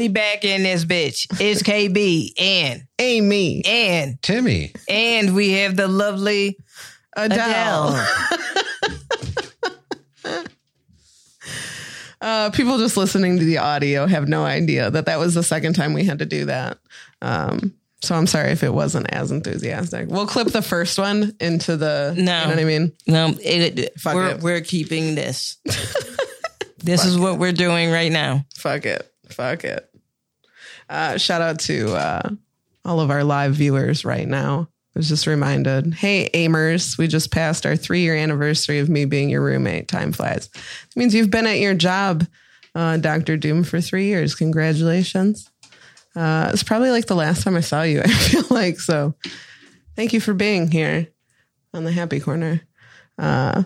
We back in this bitch. It's KB and Aimee, and Timmy. and we have the lovely Adele. Adele. Uh, people just listening to the audio have no idea that that was the second time we had to do that. Um, so I'm sorry if it wasn't as enthusiastic. We'll clip the first one into the. No. you know what I mean. No, it, Fuck we're it. we're keeping this. this is what we're doing right now. Fuck it. Fuck it. Uh, shout out to uh, all of our live viewers right now. I was just reminded, hey, Amers, we just passed our three year anniversary of me being your roommate. Time flies. It means you've been at your job, uh, Dr. Doom, for three years. Congratulations. Uh, it's probably like the last time I saw you, I feel like. So thank you for being here on the Happy Corner. Uh,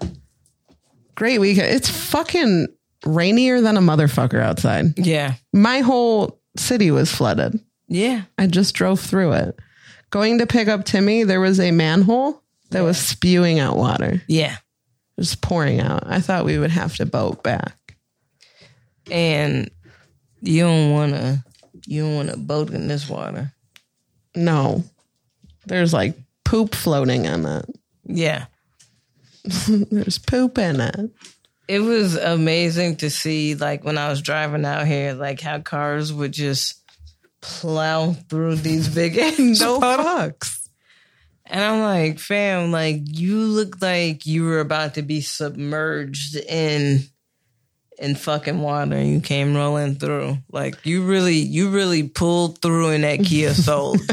great weekend. It's fucking rainier than a motherfucker outside. Yeah, My whole city was flooded. yeah. I just drove through it. Going to pick up Timmy, there was a manhole that was spewing out water, Yeah. just pouring out. I thought we would have to boat back. And you don't wanna you don't wanna boat in this water. No, there's like poop floating in it. Yeah. There's poop in it. It was amazing to see like when I was driving out here, like how cars would just plow through these big ass No fucks. And I'm like, fam, like you look like you were about to be submerged in in fucking water and you came rolling through. Like you really you really pulled through in that Kia Soul.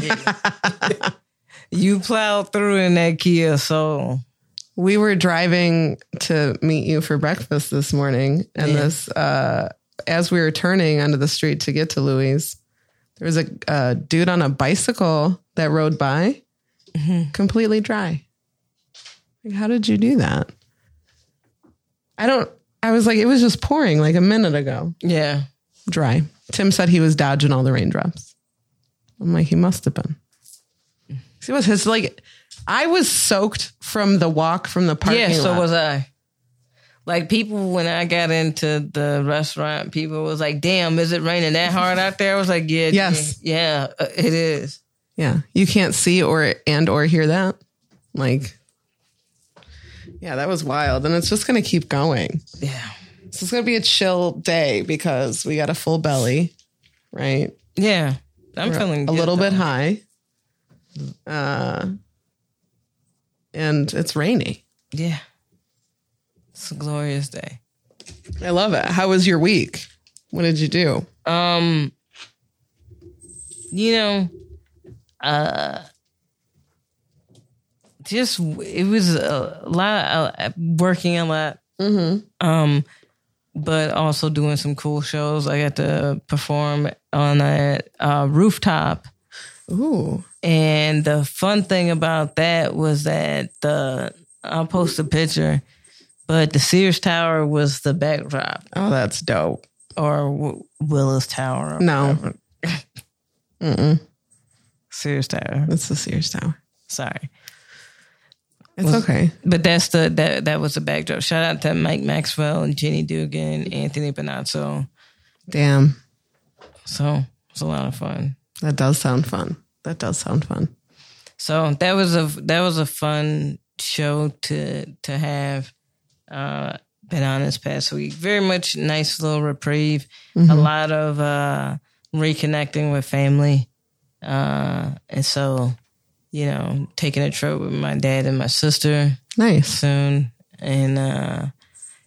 You plowed through in that Kia Soul. We were driving to meet you for breakfast this morning, and Yeah. this, uh, as we were turning onto the street to get to Louis, there was a, a dude on a bicycle that rode by, completely dry. Like, how did you do that? I don't. I was like, it was just pouring like a minute ago. Yeah. Dry. Tim said he was dodging all the raindrops. I'm like, he must have been. See, was his like? I was soaked from the walk from the parking lot. Yeah, so lot. was I. Like people when I got into the restaurant, people was like, "Damn, is it raining that hard out there?" I was like, "Yeah, Yes. yeah, uh, it is." Yeah, you can't see or and or hear that. Like, yeah, that was wild, and it's just gonna keep going. Yeah, So it's gonna be a chill day because we got a full belly, right? yeah. I'm feeling a good, little though. bit high, uh, and it's rainy. Yeah, it's a glorious day. I love it. How was your week? What did you do? Um, you know, uh, just it was a lot uh, working a lot. Um, but also doing some cool shows. I got to perform on a, uh rooftop. Ooh, And the fun thing about that was that the I'll post a picture, but the Sears Tower was the backdrop, oh, that's dope. or w- Willis Tower. or No. Sears Tower. It's the Sears Tower. Sorry, It's okay. but that's the that that was the backdrop. Shout out to Mike Maxwell and Jenny Dugan, Anthony Panazzo. Damn, So it's a lot of fun. that does sound fun. That does sound fun. So that was a that was a fun show to to have. Uh, been on this past week. Very much nice little reprieve. A lot of uh, reconnecting with family, uh, and so you know, taking a trip with my dad and my sister Nice. soon, and uh,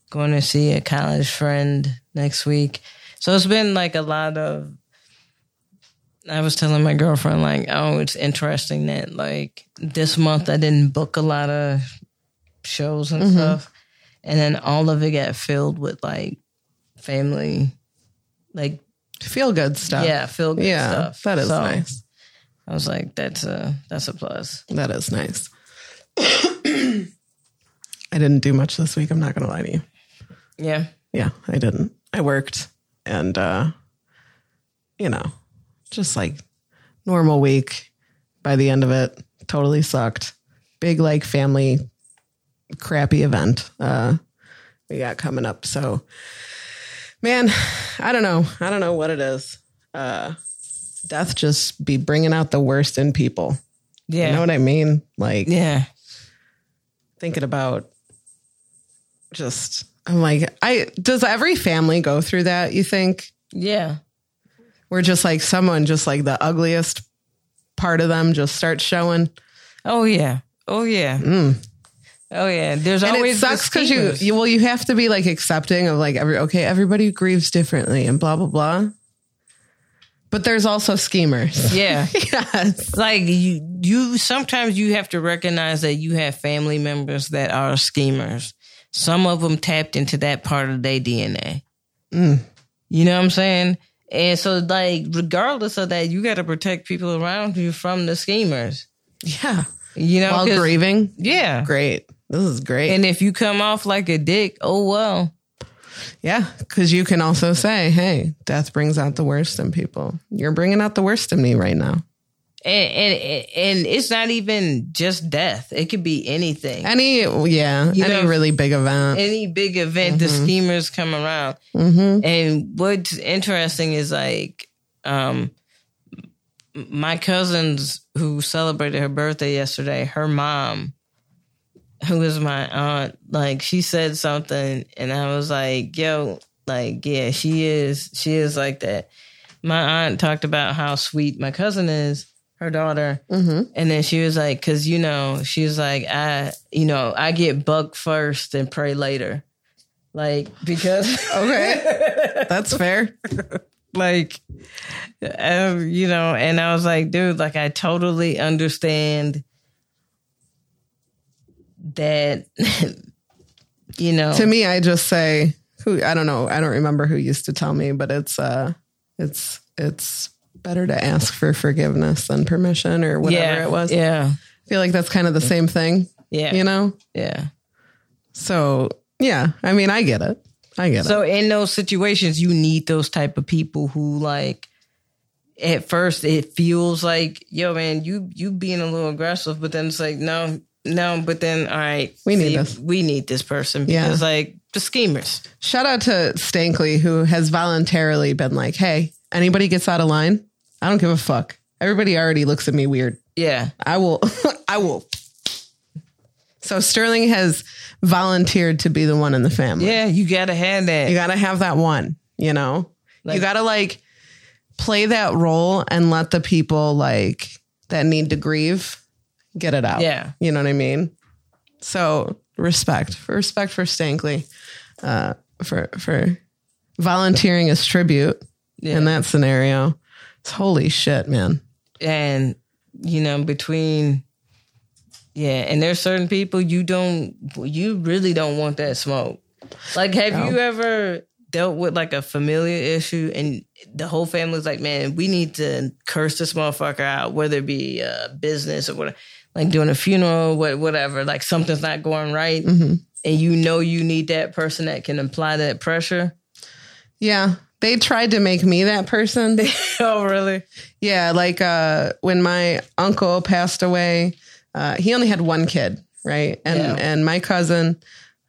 going to see a college friend next week. So it's been like a lot of. I was telling my girlfriend like, oh, it's interesting that like this month I didn't book a lot of shows and stuff, and then all of it got filled with like family, like Feel good stuff. yeah, feel good Yeah, stuff. that is So nice. I was like, that's a that's a plus. That is nice. I didn't do much this week. I'm not going to lie to you. Yeah, Yeah, I didn't. I worked and, uh, you know, just like normal week. By the end of it, totally sucked. Big, like, family crappy event uh, we got coming up. So, man, I don't know. I don't know what it is. Uh, death just be bringing out the worst in people. Yeah. You know what I mean? Like yeah. thinking about just, I'm like, I does every family go through that? You think? Yeah. Where just like someone, just like the ugliest part of them, just starts showing. Oh yeah. Oh yeah. Oh yeah. There's and always it sucks because you, you well you have to be like accepting of like every okay everybody grieves differently and blah blah blah but there's also schemers Yeah. yes like you you sometimes you have to recognize that you have family members that are schemers. Some of them tapped into that part of their DNA. Mm. You know what I'm saying? And so like regardless of that, you got to protect people around you from the schemers. yeah You know, while 'cause- grieving yeah. great this is great And if you come off like a dick, oh well. yeah because you can also say hey death brings out the worst in people you're bringing out the worst in me right now And and and it's not even just death. It could be anything. any yeah You any know- really big event Any big event, the schemers come around. mm-hmm. And what's interesting is like, um, my cousins who celebrated her birthday yesterday, her mom, who is my aunt, like she said something, and I was like, "Yo, like, yeah, she is, she is like that." My aunt talked about how sweet my cousin is, her daughter, Mm-hmm. and then she was like, "Cause you know, she was like, I, you know, I get buck first and pray later." Like because okay. That's fair. Like um, you know and i was like dude like i totally understand that you know. To me i just say who i don't know. I don't remember who used to tell me but it's uh it's it's better to ask for forgiveness than permission or whatever yeah it was. yeah. I feel like that's kind of the same thing yeah. you know? Yeah. So yeah i mean i get it. I get it. so in those situations you need those type of people who like at first it feels like yo man you you being a little aggressive but then it's like no no but then all right We need this. we need this person Yeah. because like the schemers. Shout out to Stankly who has voluntarily been like hey anybody gets out of line i don't give a fuck everybody already looks at me weird yeah I will. I will. So Sterling has volunteered to be the one in the family. yeah you gotta have that You got to have that one, you know? Like- you got to like play that role and let the people like that need to grieve get it out. Yeah. You know what I mean? So respect, respect for Stankly, uh, for, for volunteering as tribute Yeah. in that scenario. Holy shit, man. and you know between yeah and there's certain people you don't you really don't want that smoke like have you ever dealt with like a familiar issue and the whole family's like man we need to curse this motherfucker out whether it be uh business or whatever like doing a funeral what whatever like something's not going right and you know you need that person that can apply that pressure Yeah. They tried to make me that person. oh really Yeah, like uh, when my uncle passed away, uh, he only had one kid, right? And Yeah. and my cousin,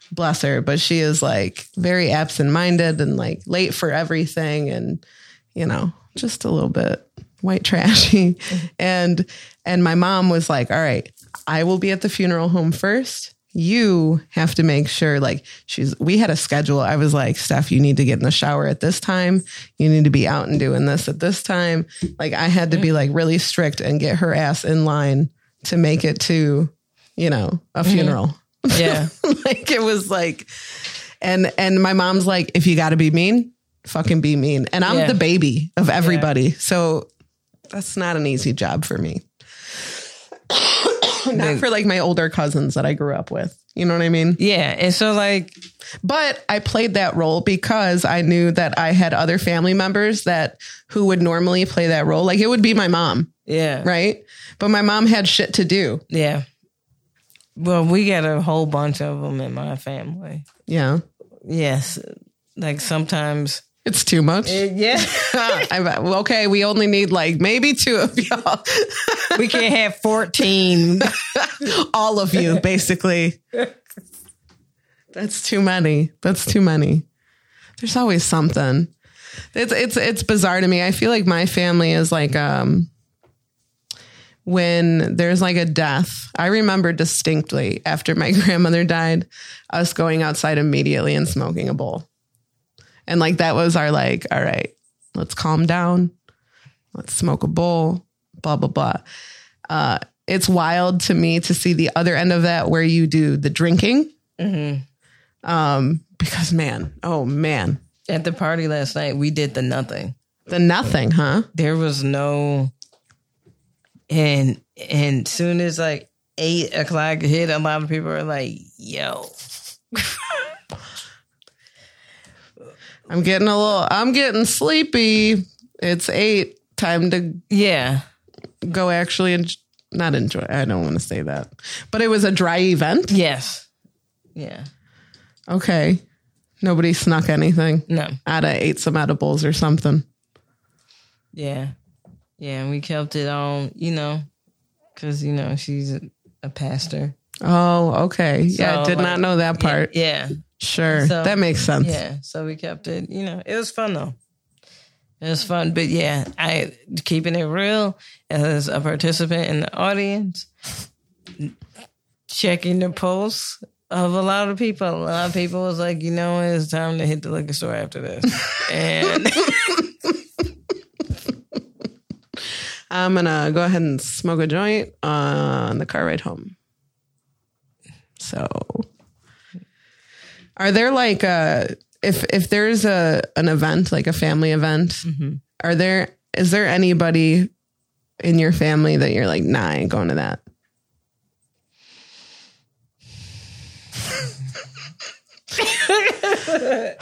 bless her, but she is like very absent minded and like late for everything, and you know, just a little bit white trashy. and and my mom was like, "All right, I will be at the funeral home first. You have to make sure like she's we had a schedule. I was like, Steph, you need to get in the shower at this time. You need to be out and doing this at this time. Like I had to be like really strict and get her ass in line to make it to, you know, a mm-hmm. funeral. yeah like it was like and and my mom's like, if you gotta be mean, fucking be mean. And I'm Yeah. the baby of everybody. So that's not an easy job for me. not for like my older cousins that I grew up with. You know what I mean? yeah and so like But I played that role because I knew that I had other family members that who would normally play that role. Like it would be my mom, yeah right? But my mom had shit to do. Yeah. Well, we got a whole bunch of them in my family. Yeah. Yes. Like sometimes. It's too much. Yeah. I bet- okay, we only need like maybe two of y'all. we can't have 14. All of you, basically. That's too many. That's too many. There's always something. It's it's it's bizarre to me. I feel like my family is like um when there's like a death. I remember distinctly after my grandmother died, us going outside immediately and smoking a bowl. And like that was our like, all right, let's calm down. Let's smoke a bowl, blah blah blah. Uh it's wild to me to see the other end of that where you do the drinking. Um, because man, oh man, At the party last night, we did the nothing. the nothing, huh? There was no, and and soon as like eight o'clock hit, a lot of people are like, "Yo, I'm getting a little, I'm getting sleepy. It's eight. Time to yeah, go actually and not enjoy. I don't want to say that, but it was a dry event. yes, yeah, Okay. Nobody snuck anything. no, Ada ate some edibles or something. yeah, yeah." And we kept it on, you know, because you know she's a, a pastor. Oh, okay. yeah, So, did not know that part. Yeah, Sure. So- that makes sense. yeah. So we kept it. You know, it was fun though. It was fun, but yeah, I keeping it real as a participant in the audience, checking the pulse of a lot of people. A lot of people was like, you know, it's time to hit the liquor store after this, and I'm to go ahead and smoke a joint on the car ride home. So, are there like uh if if there's a an event like a family event, are there is there anybody in your family that you're like, nah, I ain't going to that?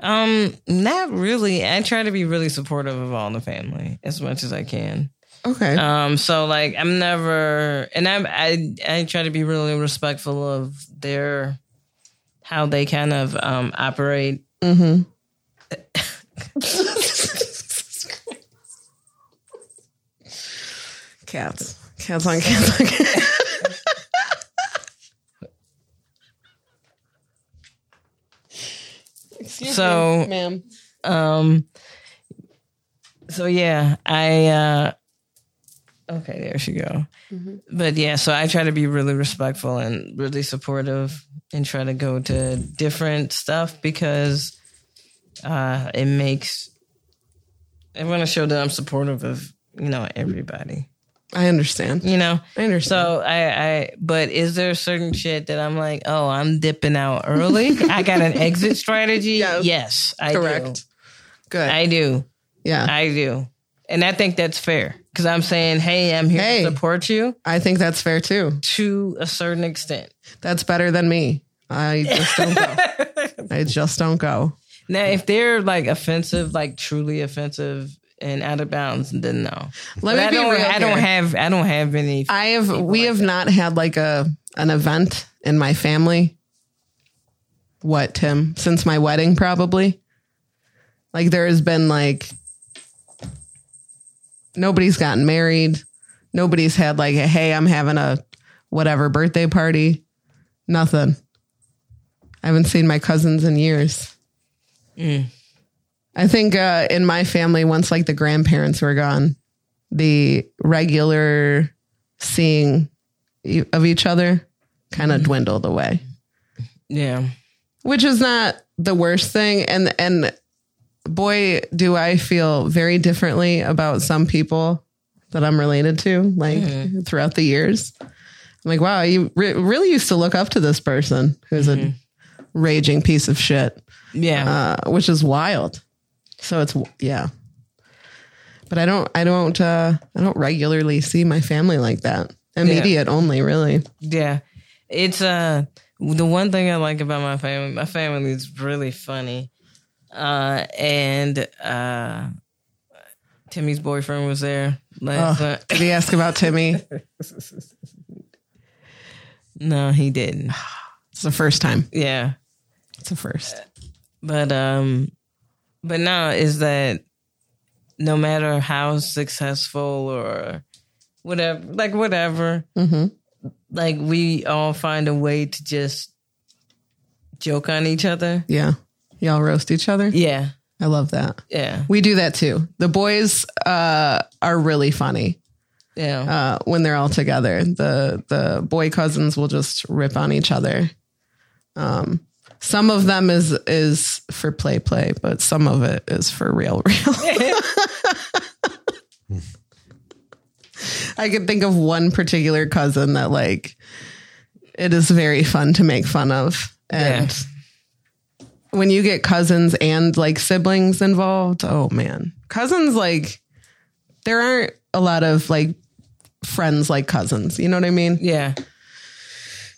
um, not really. I try to be really supportive of all the family as much as I can. Okay. Um, so like I'm never, and I'm I I try to be really respectful of their how they kind of um operate. mm-hmm. Cats. Cats on cats on cats. Excuse So- me, ma'am. Um, so yeah, I uh, okay, there she go. But yeah, so I try to be really respectful and really supportive, and try to go to different stuff because uh, it makes I want to show that I'm supportive of you know everybody. I understand. You know, I understand. So I, I, but is there certain shit that I'm like, oh, I'm dipping out early? I got an exit strategy. Yes. Yes, I Correct. do. Good. I do. yeah. I do. And I think that's fair because I'm saying, hey, I'm here Hey. to support you I think that's fair too. to a certain extent. That's better than me. I just don't go. I just don't go. Now, if they're like offensive, like truly offensive and out of bounds, then no. Let But me I be don't, real. I don't have. I don't have any. I have we have not had like a an event in my family. What, Tim? Since my wedding probably. Like there has been like nobody's gotten married. Nobody's had like a hey, I'm having a whatever birthday party. Nothing. I haven't seen my cousins in years. I think uh, in my family, once like the grandparents were gone, the regular seeing of each other kind of dwindled away, yeah. which is not the worst thing. And and boy, do I feel very differently about some people that I'm related to, like throughout the years. I'm like, wow, you re- really used to look up to this person who's a raging piece of shit Yeah. uh, which is wild. So it's yeah, but I don't I don't uh, I don't regularly see my family like that. Immediate only, really. Yeah. It's uh the one thing I like about my family, my family is really funny. Uh and uh Timmy's boyfriend was there last Oh, did he ask about Timmy? No, he didn't. It's the first time. Yeah. It's the first. But um but now is that no matter how successful or whatever like whatever, Mhm. like we all find a way to just joke on each other. Yeah. Y'all roast each other. Yeah. I love that. Yeah. We do that too. The boys uh, are really funny Yeah. uh, when they're all together. The the boy cousins will just rip on each other. Um, some of them is is for play play, but some of it is for real real. I can think of one particular cousin that like it is very fun to make fun of. And when you get cousins and like siblings involved, oh man. Cousins like there aren't a lot of like friends like cousins, you know what I mean? yeah.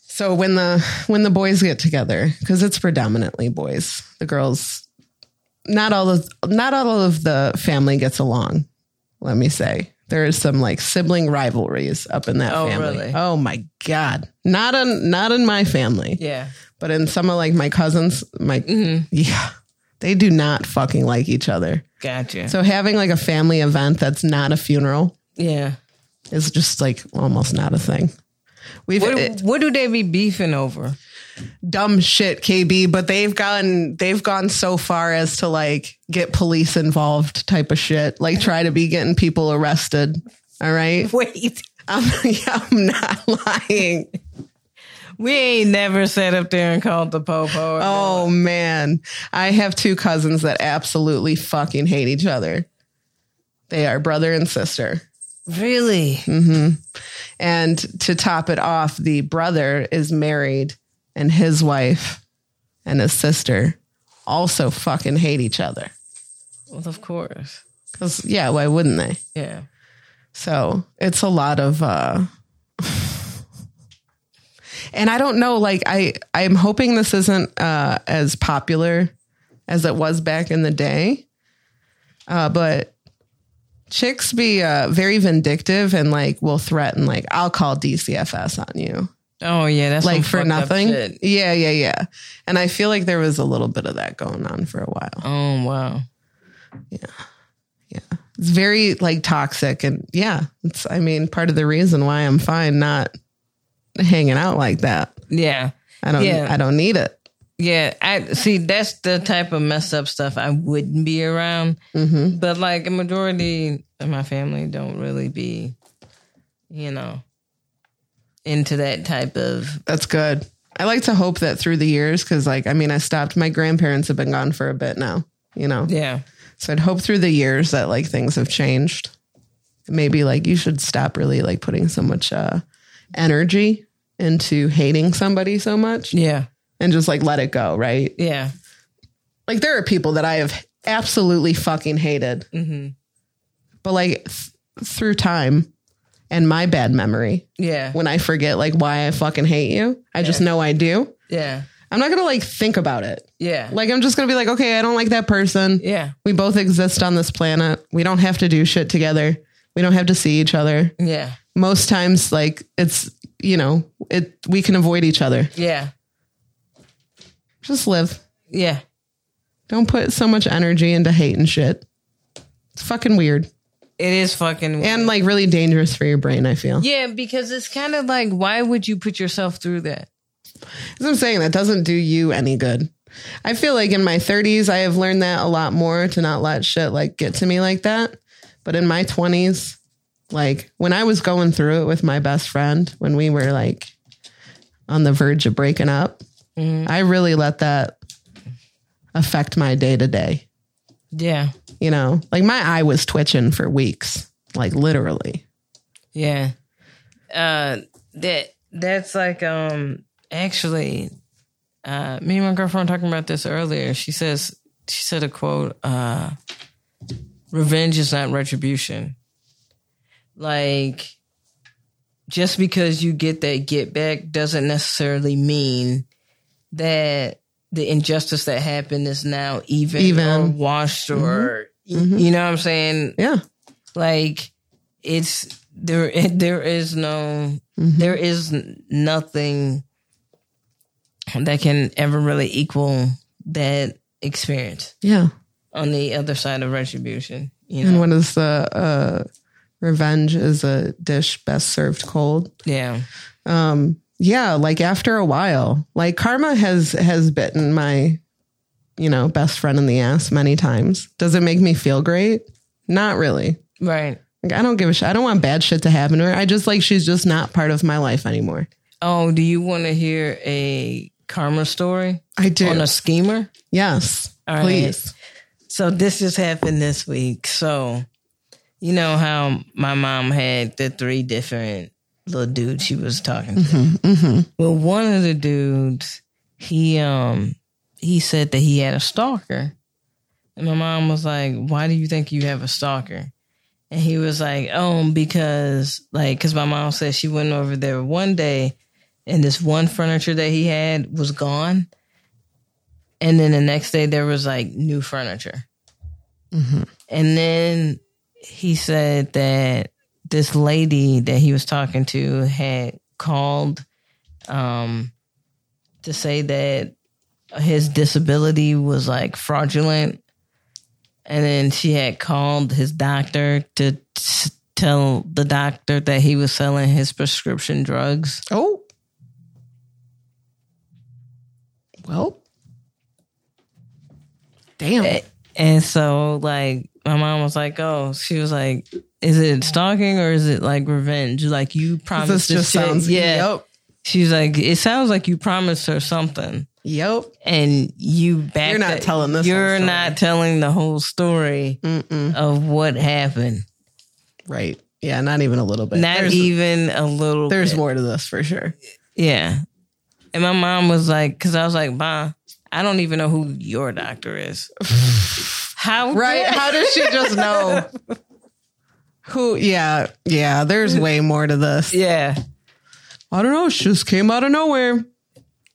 So when the when the boys get together, because it's predominantly boys, the girls, not all of not all of the family gets along. Let me say there is some like sibling rivalries up in that Oh, family. really? Oh my god, not in not in my family, Yeah. But in some of like my cousins, my Mm-hmm. yeah, they do not fucking like each other. Gotcha. So having like a family event that's not a funeral yeah. is just like almost not a thing. We've What, it- what do they be beefing over? dumb shit, KB, but they've gone they've gone so far as to like get police involved type of shit. Like try to be getting people arrested. All right. Wait. I'm, yeah, I'm not lying. We ain't never sat up there and called the popo. Oh man. I have two cousins that absolutely fucking hate each other. They are brother and sister. really? And to top it off, the brother is married and his wife and his sister also fucking hate each other. Well, of course. Cause yeah, why wouldn't they? Yeah. So it's a lot of uh and I don't know, like I I'm hoping this isn't uh as popular as it was back in the day. Uh but chicks be uh very vindictive and like will threaten like I'll call DCFS on you. Oh yeah, that's Like for nothing. Yeah, yeah, yeah. And I feel like there was a little bit of that going on for a while. Oh wow. Yeah. Yeah. It's very like toxic and yeah, it's I mean part of the reason why I'm fine not hanging out like that. Yeah. I don't Yeah. I don't need it. Yeah, I see. That's the type of messed up stuff I wouldn't be around. Mm-hmm. But like a majority of my family don't really be, you know, into that type of. That's good. I like to hope that through the years, because like I mean, I stopped. My grandparents have been gone for a bit now, you know. Yeah, So I'd hope through the years that like things have changed. Maybe like you should stop really like putting so much uh, energy into hating somebody so much yeah, and just like let it go, right? yeah. Like there are people that I have absolutely fucking hated, hmm but like th- through time and my bad memory, Yeah, when I forget like why I fucking hate you, I just know I do. yeah, I'm not gonna like think about it. yeah, Like I'm just gonna be like, okay, I don't like that person. yeah, We both exist on this planet. We don't have to do shit together. We don't have to see each other. yeah, Most times, like it's you know, it we can avoid each other. yeah, Just live. yeah. Don't put so much energy into hate and shit. It's fucking weird It is fucking. weird. and like really dangerous for your brain. I feel. yeah, because it's kind of like, why would you put yourself through that? As I'm saying, that doesn't do you any good. I feel like in my 30s, I have learned that a lot more to not let shit like get to me like that. But in my 20s, like when I was going through it with my best friend, when we were like on the verge of breaking up, I really let that affect my day to day. Yeah, You know, like my eye was twitching for weeks, like literally. Yeah. Uh that that's like um actually uh me and my girlfriend were talking about this earlier. She says she said a quote, uh revenge is not retribution. Like just because you get that get back doesn't necessarily mean that the injustice that happened is now even, Even. or washed or mm-hmm. Mm-hmm. you know what I'm saying? Yeah. like it's there there is no mm-hmm. there is nothing that can ever really equal that experience Yeah. on the other side of retribution you And know what is the uh, Revenge is a dish best served cold. Yeah. Um, yeah, like after a while, like karma has has bitten my, you know, best friend in the ass many times. Does it make me feel great? Not really. Right. Like, I don't give a shit. I don't want bad shit to happen to her. I just like she's just not part of my life anymore. Oh, do you want to hear a karma story I do. on a schemer? yes, All right. please. So this just happened this week. So you know how my mom had the three different little dudes she was talking to. Mm-hmm. Well, one of the dudes, he um he said that he had a stalker. And my mom was like, "Why do you think you have a stalker?" And he was like, "Oh, because like cuz my mom said she went over there one day and this one furniture that he had was gone. And then the next day there was like new furniture. Mm-hmm. And then he said that this lady that he was talking to had called um, to say that his disability was like fraudulent. And then she had called his doctor to t- tell the doctor that he was selling his prescription drugs. Oh. Well. Damn. And so, like, my mom was like, "Oh, she was like, is it stalking or is it like revenge? Like you promised this just chick- sounds yeah." Yep. She's like, "It sounds like you promised her something, Yep. and you back. You're not telling this You're story. not telling the whole story Mm-mm. of what happened. Right. Yeah, not even a little bit. Not there's, even a little. there's bit. more to this for sure. Yeah. And my mom was like, because I was like, Ma, I don't even know who your doctor is. How Right. did- How does she just know? Who? Yeah. Yeah. There's way more to this. Yeah. I don't know. She just came out of nowhere.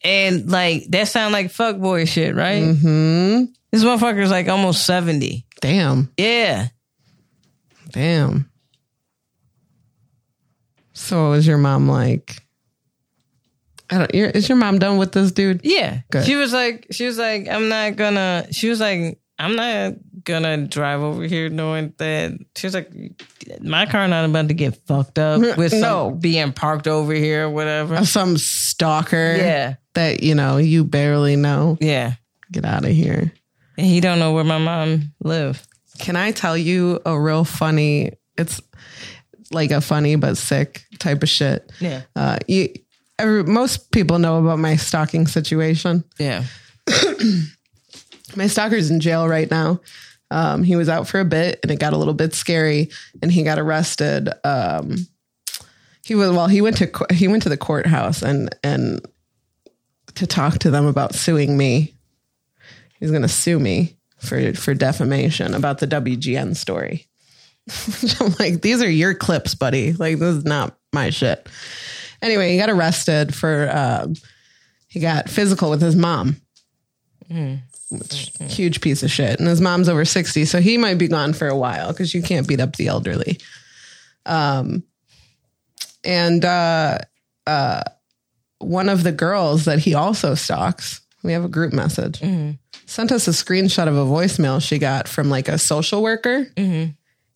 And like that sound like fuckboy shit, right? Mm-hmm. This motherfucker's like almost 70. Damn. Yeah. Damn. So is your mom like? I don't. Your, is your mom done with this dude? Yeah. Good. She was like, she was like, I'm not gonna, she was like, I'm not gonna drive over here knowing that. She was like, my car not about to get fucked up with No. being parked over here or whatever. Some stalker. Yeah. That you know you barely know. Yeah. Get out of here. And he don't know where my mom live. Can I tell you a real funny? It's like a funny but sick type of shit. Yeah. Uh, you, every, most people know about my stalking situation. Yeah. My stalker's in jail right now. Um, he was out for a bit, and it got a little bit scary, and he got arrested. Um, he was well. He went to he went to the courthouse and and to talk to them about suing me. He's going to sue me for for defamation about the WGN story. I'm like, these are your clips, buddy. Like, this is not my shit. Anyway, he got arrested for, um, he got physical with his mom. Which, huge piece of shit. And his mom's over 60, so he might be gone for a while because you can't beat up the elderly. Um, and uh, uh, one of the girls that he also stalks, we have a group message, sent us a screenshot of a voicemail she got from like a social worker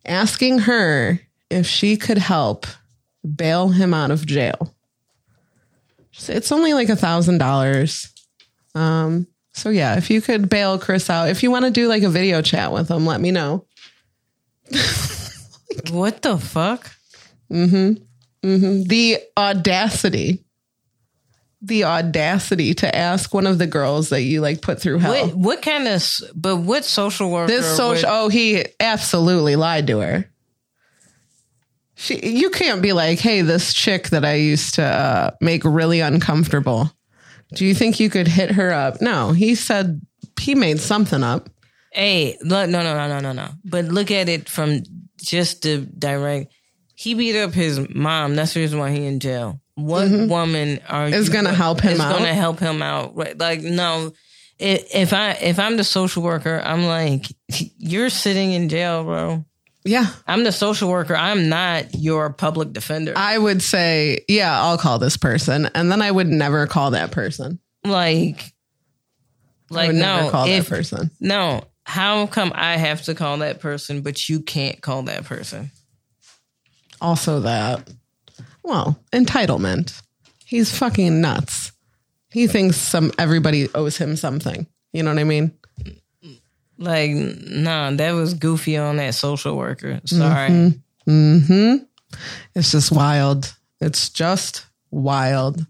asking her if she could help bail him out of jail. It's only like a thousand dollars. Um, so yeah, if you could bail Chris out, if you want to do like a video chat with him, let me know. What the fuck? Mm-hmm. Mm-hmm. The audacity. The audacity to ask one of the girls that you like put through hell. What what kind of but what social worker This social, would- oh, he absolutely lied to her. She, you can't be like, hey, this chick that I used to uh, make really uncomfortable. Do you think you could hit her up? No, he said he made something up. Hey, look, no, no, no, no, no, no. But look at it from just the direct. He beat up his mom. That's the reason why he in jail. What woman are Mm-hmm. Is you gonna help him is out? Gonna help him out. Right? Like no. If I if I'm the social worker, I'm like you're sitting in jail, bro. Yeah, I'm the social worker. I'm not your public defender. I would say, yeah, I'll call this person, and then I would never call that person. like, I like would no. never call if that person. no, how come I have to call that person, but you can't call that person? Also, that. Well, entitlement. He's fucking nuts. He thinks some everybody owes him something. You know what I mean? Like, nah, that was goofy on that social worker. Sorry. Mm-hmm. It's just wild. It's just wild.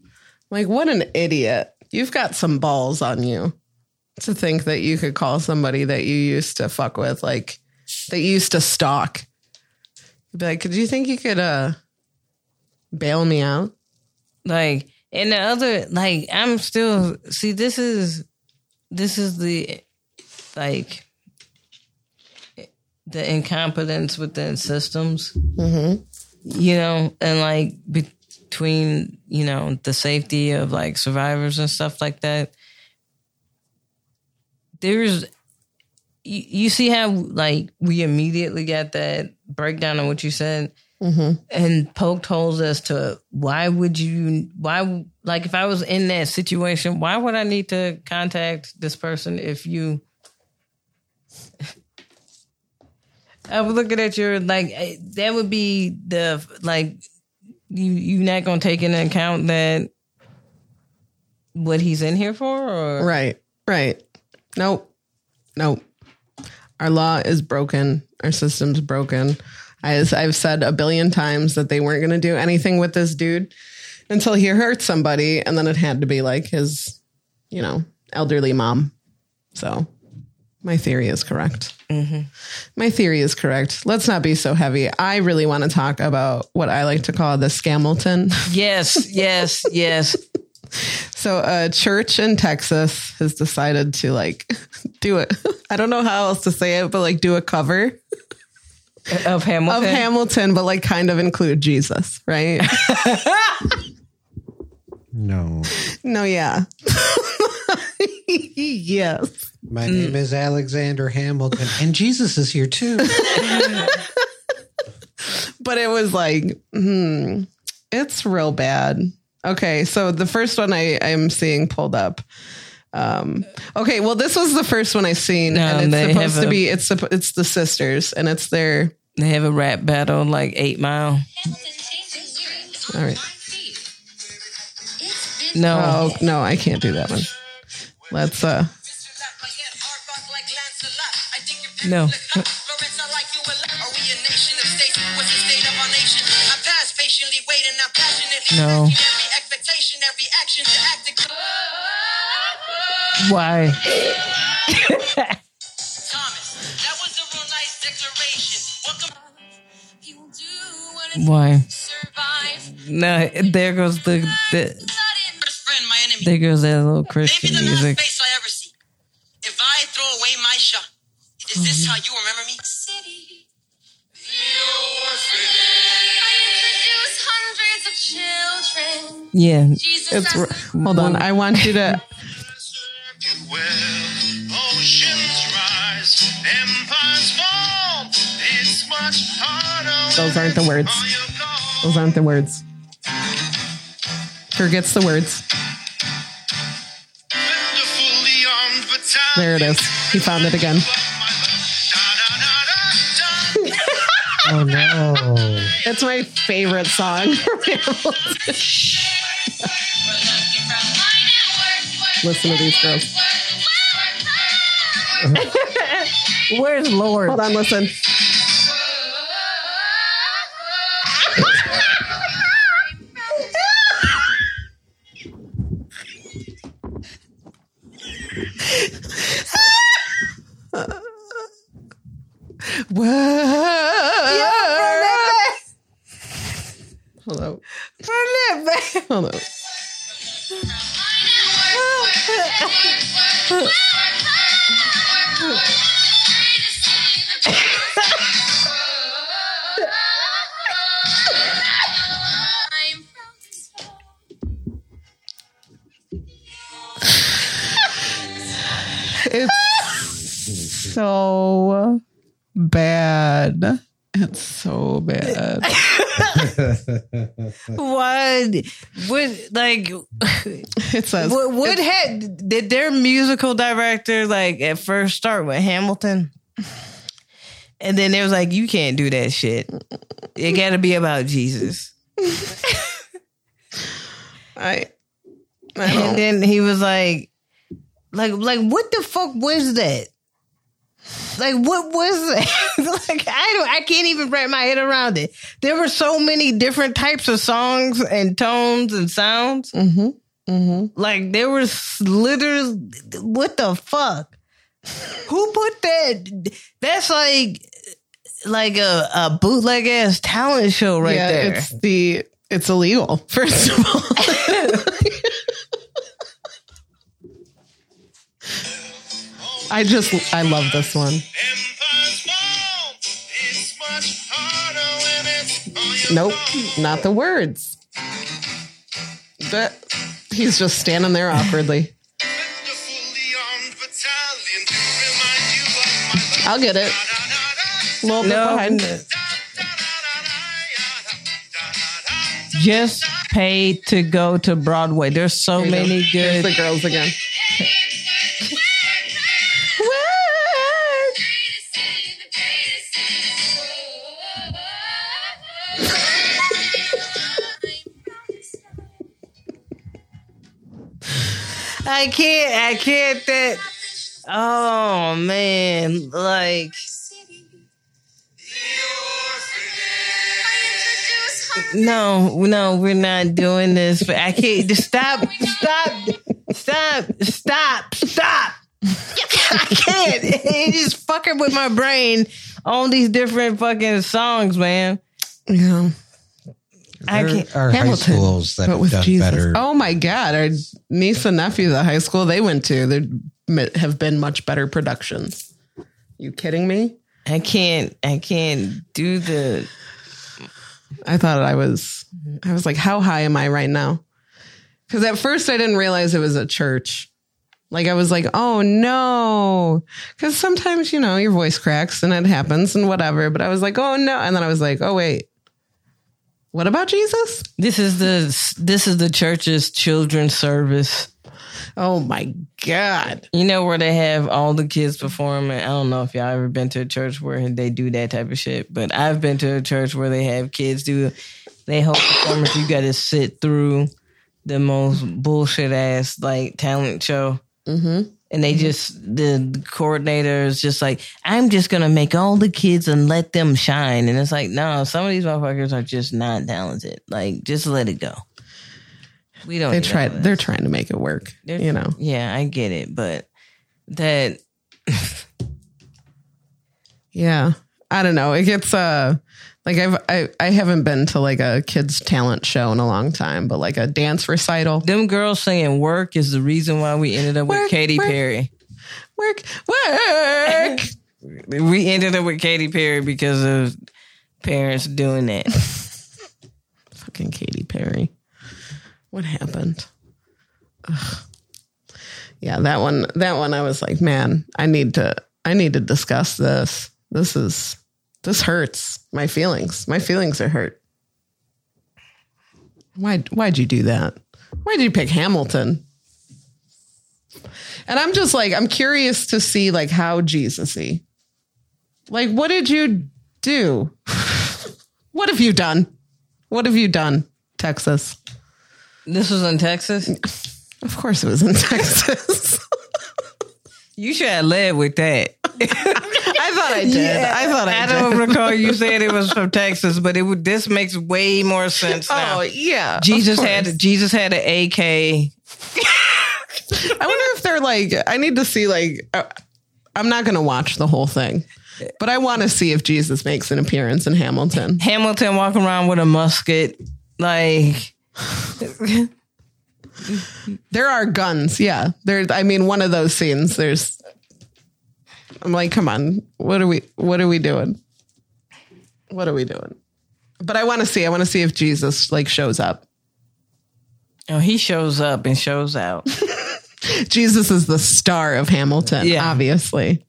Like, what an idiot. You've got some balls on you to think that you could call somebody that you used to fuck with, like that you used to stalk. You'd be like, do you think you could uh bail me out? Like, and the other, like, I'm still, see, this is, this is the, like, the incompetence within systems, Mm-hmm. you know, and like between, you know, the safety of like survivors and stuff like that. There's, you, you see how like we immediately got that breakdown of what you said Mm-hmm. and poked holes as to why would you why like if I was in that situation, why would I need to contact this person if you I was looking at your like that would be the like you you not gonna take into account that what he's in here for or Right, right. Nope, nope. Our law is broken. Our system's broken. As I've said a billion times that they weren't going to do anything with this dude until he hurt somebody, and then it had to be like his, you know, elderly mom. So my theory is correct. Mm-hmm. My theory is correct. Let's not be so heavy. I really want to talk about what I like to call the Scamilton. yes yes yes So a church in Texas has decided to like do it. I don't know how else to say it, but like do a cover uh, of Hamilton of Hamilton, but like kind of include Jesus, right? No. no, yeah. yes. My name is Alexander Hamilton, and Jesus is here too. But it was like, hmm, it's real bad. Okay, so the first one I I'm seeing pulled up. Um, okay, well, this was the first one I seen, No, and they it's supposed have to a- be it's suppo- it's the sisters, and it's their they have a rap battle like Eight Mile all right. no Oh no, I can't do that one. Let's uh No. No. why? Why? no there goes the, the there goes that little Christian Maybe the last music. face I ever see. If I throw away my shot, is this mm-hmm. how you remember me? City. yeah it's r- hold on. I want you to Those aren't the words. Those aren't the words. Forgets the words. There it is. He found it again. Oh no. It's my favorite song. Listen to these girls. where's Lord Hold on, listen. Whoa. Hold on. Hold on. It's so bad. It's so bad. what what like It says what, what had did their musical director like at first start with Hamilton And then they was like, you can't do that shit. It got to be about Jesus. I, I And then he was like, like, like, what the fuck was that? Like, what was that? like, I don't, I can't even wrap my head around it. There were so many different types of songs and tones and sounds. Mm-hmm. Mm-hmm. Like, there was literally, what the fuck? Who put that? That's like, like a, a bootleg ass talent show right yeah, there. it's the it's illegal. First of all, I just I love this one. Empire's fall is much harder when it's on your Nope, not the words. But he's just standing there awkwardly. Wonderfully armed battalion to remind you of my life. I'll get it. A little bit No, behind. just paid to go to Broadway. There's so There you go. many There's good. the girls again. I can't. I can't. That. Oh man, like no, no, we're not doing this. But I can't. Just stop. Stop. Stop. Stop. Stop. I can't. It's just fucking with my brain on these different fucking songs, man. Yeah. I There can't. are high Hamilton, schools that but have with done Jesus. better. Oh my God. Our niece and nephew, the high school they went to, there have been much better productions. You kidding me? I can't. I can't do the. I thought I was, I was like, how high am I right now? Because at first I didn't realize it was a church. Like I was like, oh no. Because sometimes, you know, your voice cracks and it happens and whatever. But I was like, oh no. And then I was like, oh wait. What about Jesus? This is the. This is the church's children's service. Oh my God. You know where they have all the kids perform. and I don't know if y'all ever been to a church where they do that type of shit, but I've been to a church where they have kids do. They hold performance. You got to sit through the most bullshit ass like talent show, Mm-hmm. And they just the coordinator is just like, I'm just gonna make all the kids and let them shine, and it's like, no, some of these motherfuckers are just not talented. Like, just let it go. We don't. They need all tried, that. they're trying to make it work, They're- you know. Yeah, I get it, but that Yeah. I don't know. It gets uh like I've I, I haven't been to like a kids talent show in a long time, but like a dance recital. them girls saying work is the reason why we ended up with Work, Katy work. Perry. Work work. We ended up with Katy Perry because of parents doing that. Fucking Katy Perry. What happened? Ugh. Yeah, that one that one I was like, man, I need to I need to discuss this. This is this hurts my feelings. My feelings are hurt. Why why'd you do that? Why did you pick Hamilton? And I'm just like, I'm curious to see like how Jesus-y. Like, what did you do? what have you done? What have you done, Texas? This was in Texas. Of course it was in Texas. You should have led with that. I thought I did. I thought I, did. I did. don't recall you saying it was from Texas, but it would. This makes way more sense now. Oh yeah. Jesus had Jesus had an AK. I wonder if they're like. I need to see like. Uh, I'm not going to watch the whole thing, but I want to see if Jesus makes an appearance in Hamilton. Hamilton walking around with a musket, like There are guns. Yeah. There. I mean, one of those scenes. There's. I'm like, come on. What are we? What are we doing? What are we doing? But I want to see. I want to see if Jesus like shows up. oh, he shows up and shows out. Jesus is the star of Hamilton, Yeah. obviously.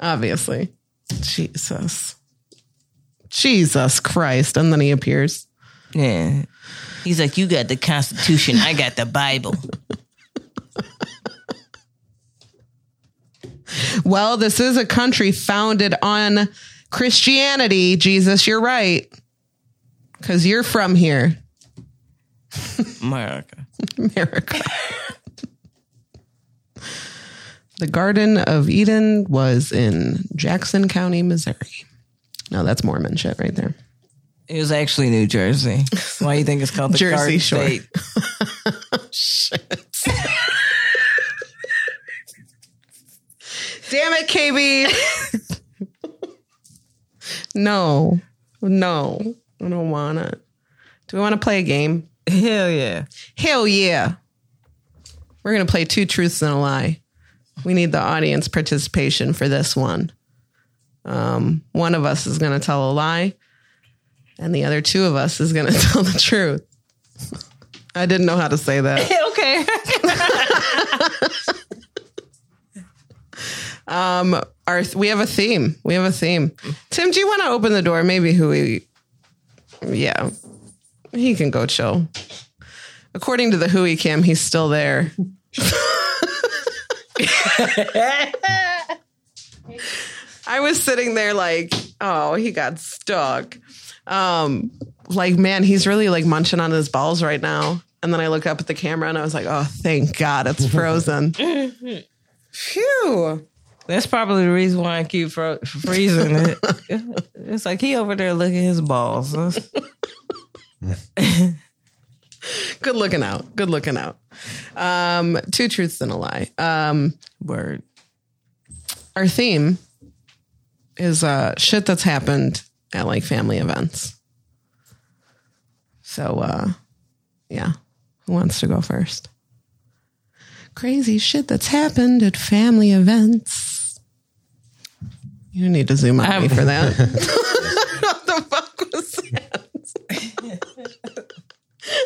Obviously. Jesus. Jesus Christ. And then he appears. Yeah. He's like, You got the Constitution, I got the Bible. Well, this is a country founded on Christianity, Jesus, you're right. Because you're from here, America. America. the Garden of Eden was in Jackson County, Missouri. No, that's Mormon shit right there. It was actually New Jersey. Why do you think it's called the Jersey Garden Shore. State? Damn it, KB. no, no, I don't wanna. Do we want to play a game? Hell yeah. Hell yeah. We're going to play two truths and a lie. We need the audience participation for this one. Um, one of us is going to tell a lie, and the other two of us is going to tell the truth. I didn't know how to say that. okay. Um, our we have a theme. We have a theme. Tim, do you want to open the door? Maybe who we, yeah, he can go chill. According to the Hui Cam, he's still there. I was sitting there like, oh, he got stuck. Um, like, man, he's really like munching on his balls right now. And then I look up at the camera and I was like, oh, thank God it's frozen. Phew. That's probably the reason why I keep fro- freezing it. It's like he over there looking at his balls. Good looking out. Good looking out. Um, two truths and a lie. Um, Word. our theme is uh, shit that's happened at like family events. So, uh, yeah, who wants to go first? Crazy shit that's happened at family events. You need to zoom on me for that. what the fuck was that?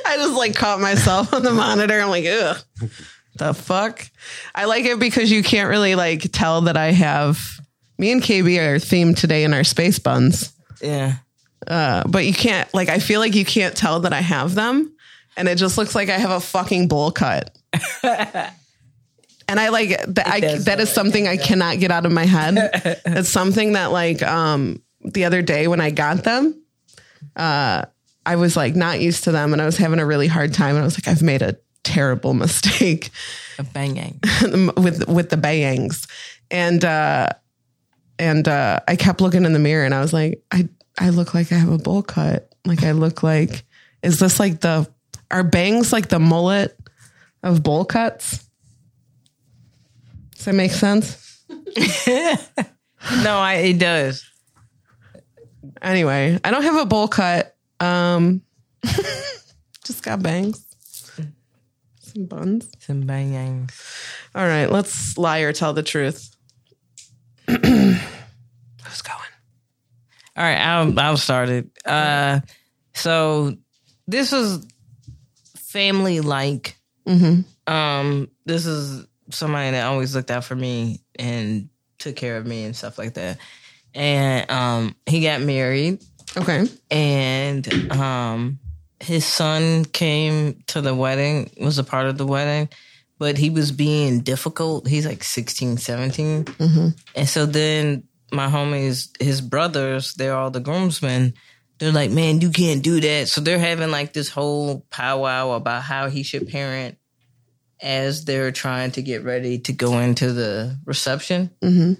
I just like caught myself on the monitor. I'm like, ugh, the fuck. I like it because you can't really like tell that I have. Me and KB are themed today in our space buns, Yeah. uh, but you can't like. I feel like you can't tell that I have them, and it just looks like I have a fucking bowl cut. and I like that. I, that is something I cannot get out of my head. it's something that like um the other day when I got them, uh, I was like not used to them, and I was having a really hard time, and I was like, I've made a terrible mistake A banging. with with the bangs, and uh, and uh, I kept looking in the mirror, and I was like, I I look like I have a bowl cut. Like I look like, is this like the are bangs like the mullet of bowl cuts? Does that make sense? No, I, it does. Anyway, I don't have a bowl cut. Um, just got bangs, some buns. Some bangs. All right, let's lie or tell the truth. Who's going? All right, I'll I'll start it. Uh, so this was family like. Um, this is somebody that always looked out for me and took care of me and stuff like that. And um, he got married, Okay. and um, his son came to the wedding. Was a part of the wedding. But he was being difficult. He's like 16, 17. And so then my homies, his brothers, they're all the groomsmen. They're like, man, you can't do that. So they're having like this whole powwow about how he should parent as they're trying to get ready to go into the reception. Mm-hmm.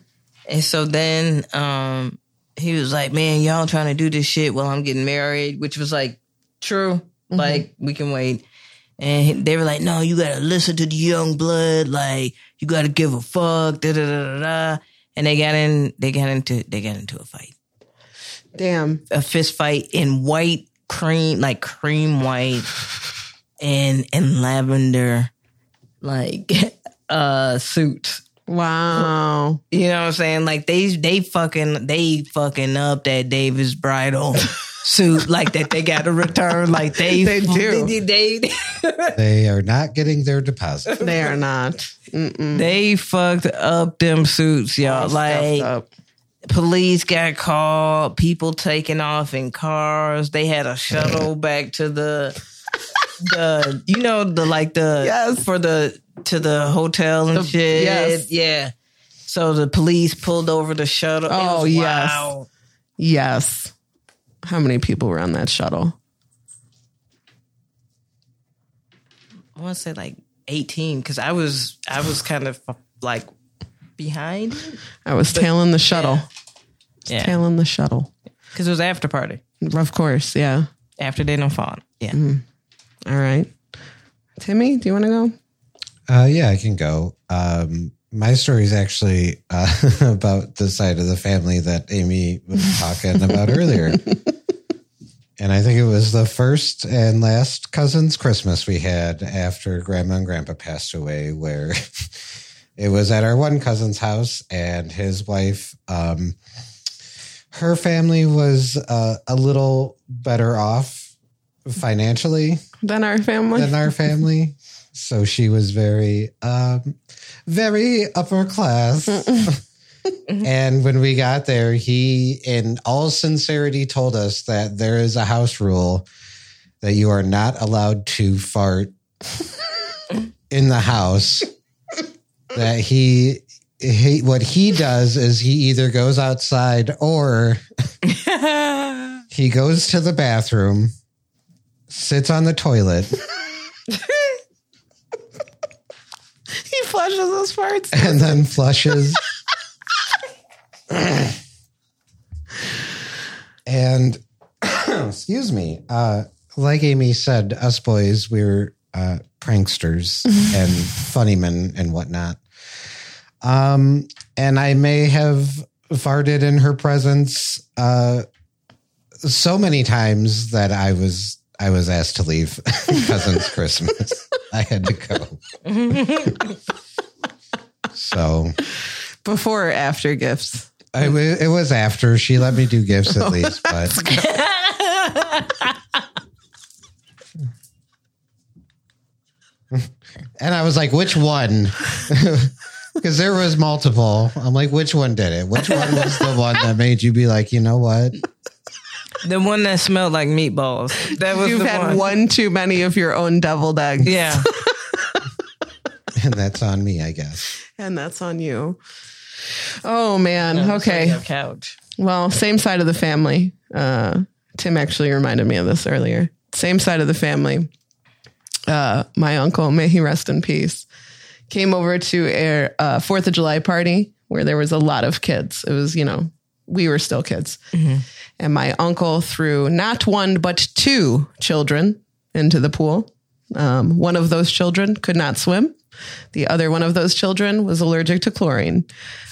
And so then um, he was like, man, y'all trying to do this shit while I'm getting married, which was like true. Like, we can wait. And they were like, no, you gotta listen to the young blood. Like, you gotta give a fuck. Da da da da da. And they got in. They got into. They got into a fight. Damn. A fist fight in white cream, like cream white, and and lavender, like uh suits. Wow. You know what I'm saying? Like they they fucking they fucking up that David's Bridal suit like that they got to return like they They do. they, they, They are not getting their deposit. They are not. Mm-mm. they fucked up them suits y'all like up. police got called people taking off in cars they had a shuttle back to the the you know the like the Yes. for the to the hotel and The- shit yes. yeah so the police pulled over the shuttle Oh, was yes. wild. Yes. How many people were on that shuttle? I want to say like 18 because I was I was kind of like behind. I was tailing the shuttle. Yeah, Tailing the shuttle. because it was after party Of course, yeah. after they don't fall. Yeah, mm-hmm. All right. Timmy, do you want to go? Uh, yeah, I can go. Um, my story is actually uh, about the side of the family that Aimee was talking about earlier. And I think it was the first and last cousin's Christmas we had after grandma and grandpa passed away, where it was at our one cousin's house and his wife, um, her family was uh, a little better off financially Then our family. than our family. So she was very, um, very upper class. and when we got there, he, in all sincerity, told us that there is a house rule that you are not allowed to fart in the house. that he, he, what he does is he either goes outside or he goes to the bathroom, sits on the toilet. he flushes those farts. and then flushes. and excuse me, uh, like Aimee said, us boys, we're uh, pranksters and funny men and whatnot. Um, and I may have farted in her presence uh, so many times that I was I was asked to leave cousin's Christmas. I had to go. So Before or after gifts? I w- it was after she let me do gifts at least, but and I was like, which one? Because there was multiple. I'm like, which one did it? Which one was the one that made you be like, you know what? The one that smelled like meatballs. That was You've the had one. one. too many of your own deviled eggs. Yeah, And that's on me, I guess. And that's on you. Oh, man. It was like okay. couch. Well, same side of the family. Uh, Tim actually reminded me of this earlier. Same side of the family. Uh, my uncle, may he rest in peace, came over to a uh, Fourth of July party where there was a lot of kids. It was, you know, we were still kids. And my uncle threw not one, but two children into the pool. Um, one of those children could not swim. The other one of those children was allergic to chlorine.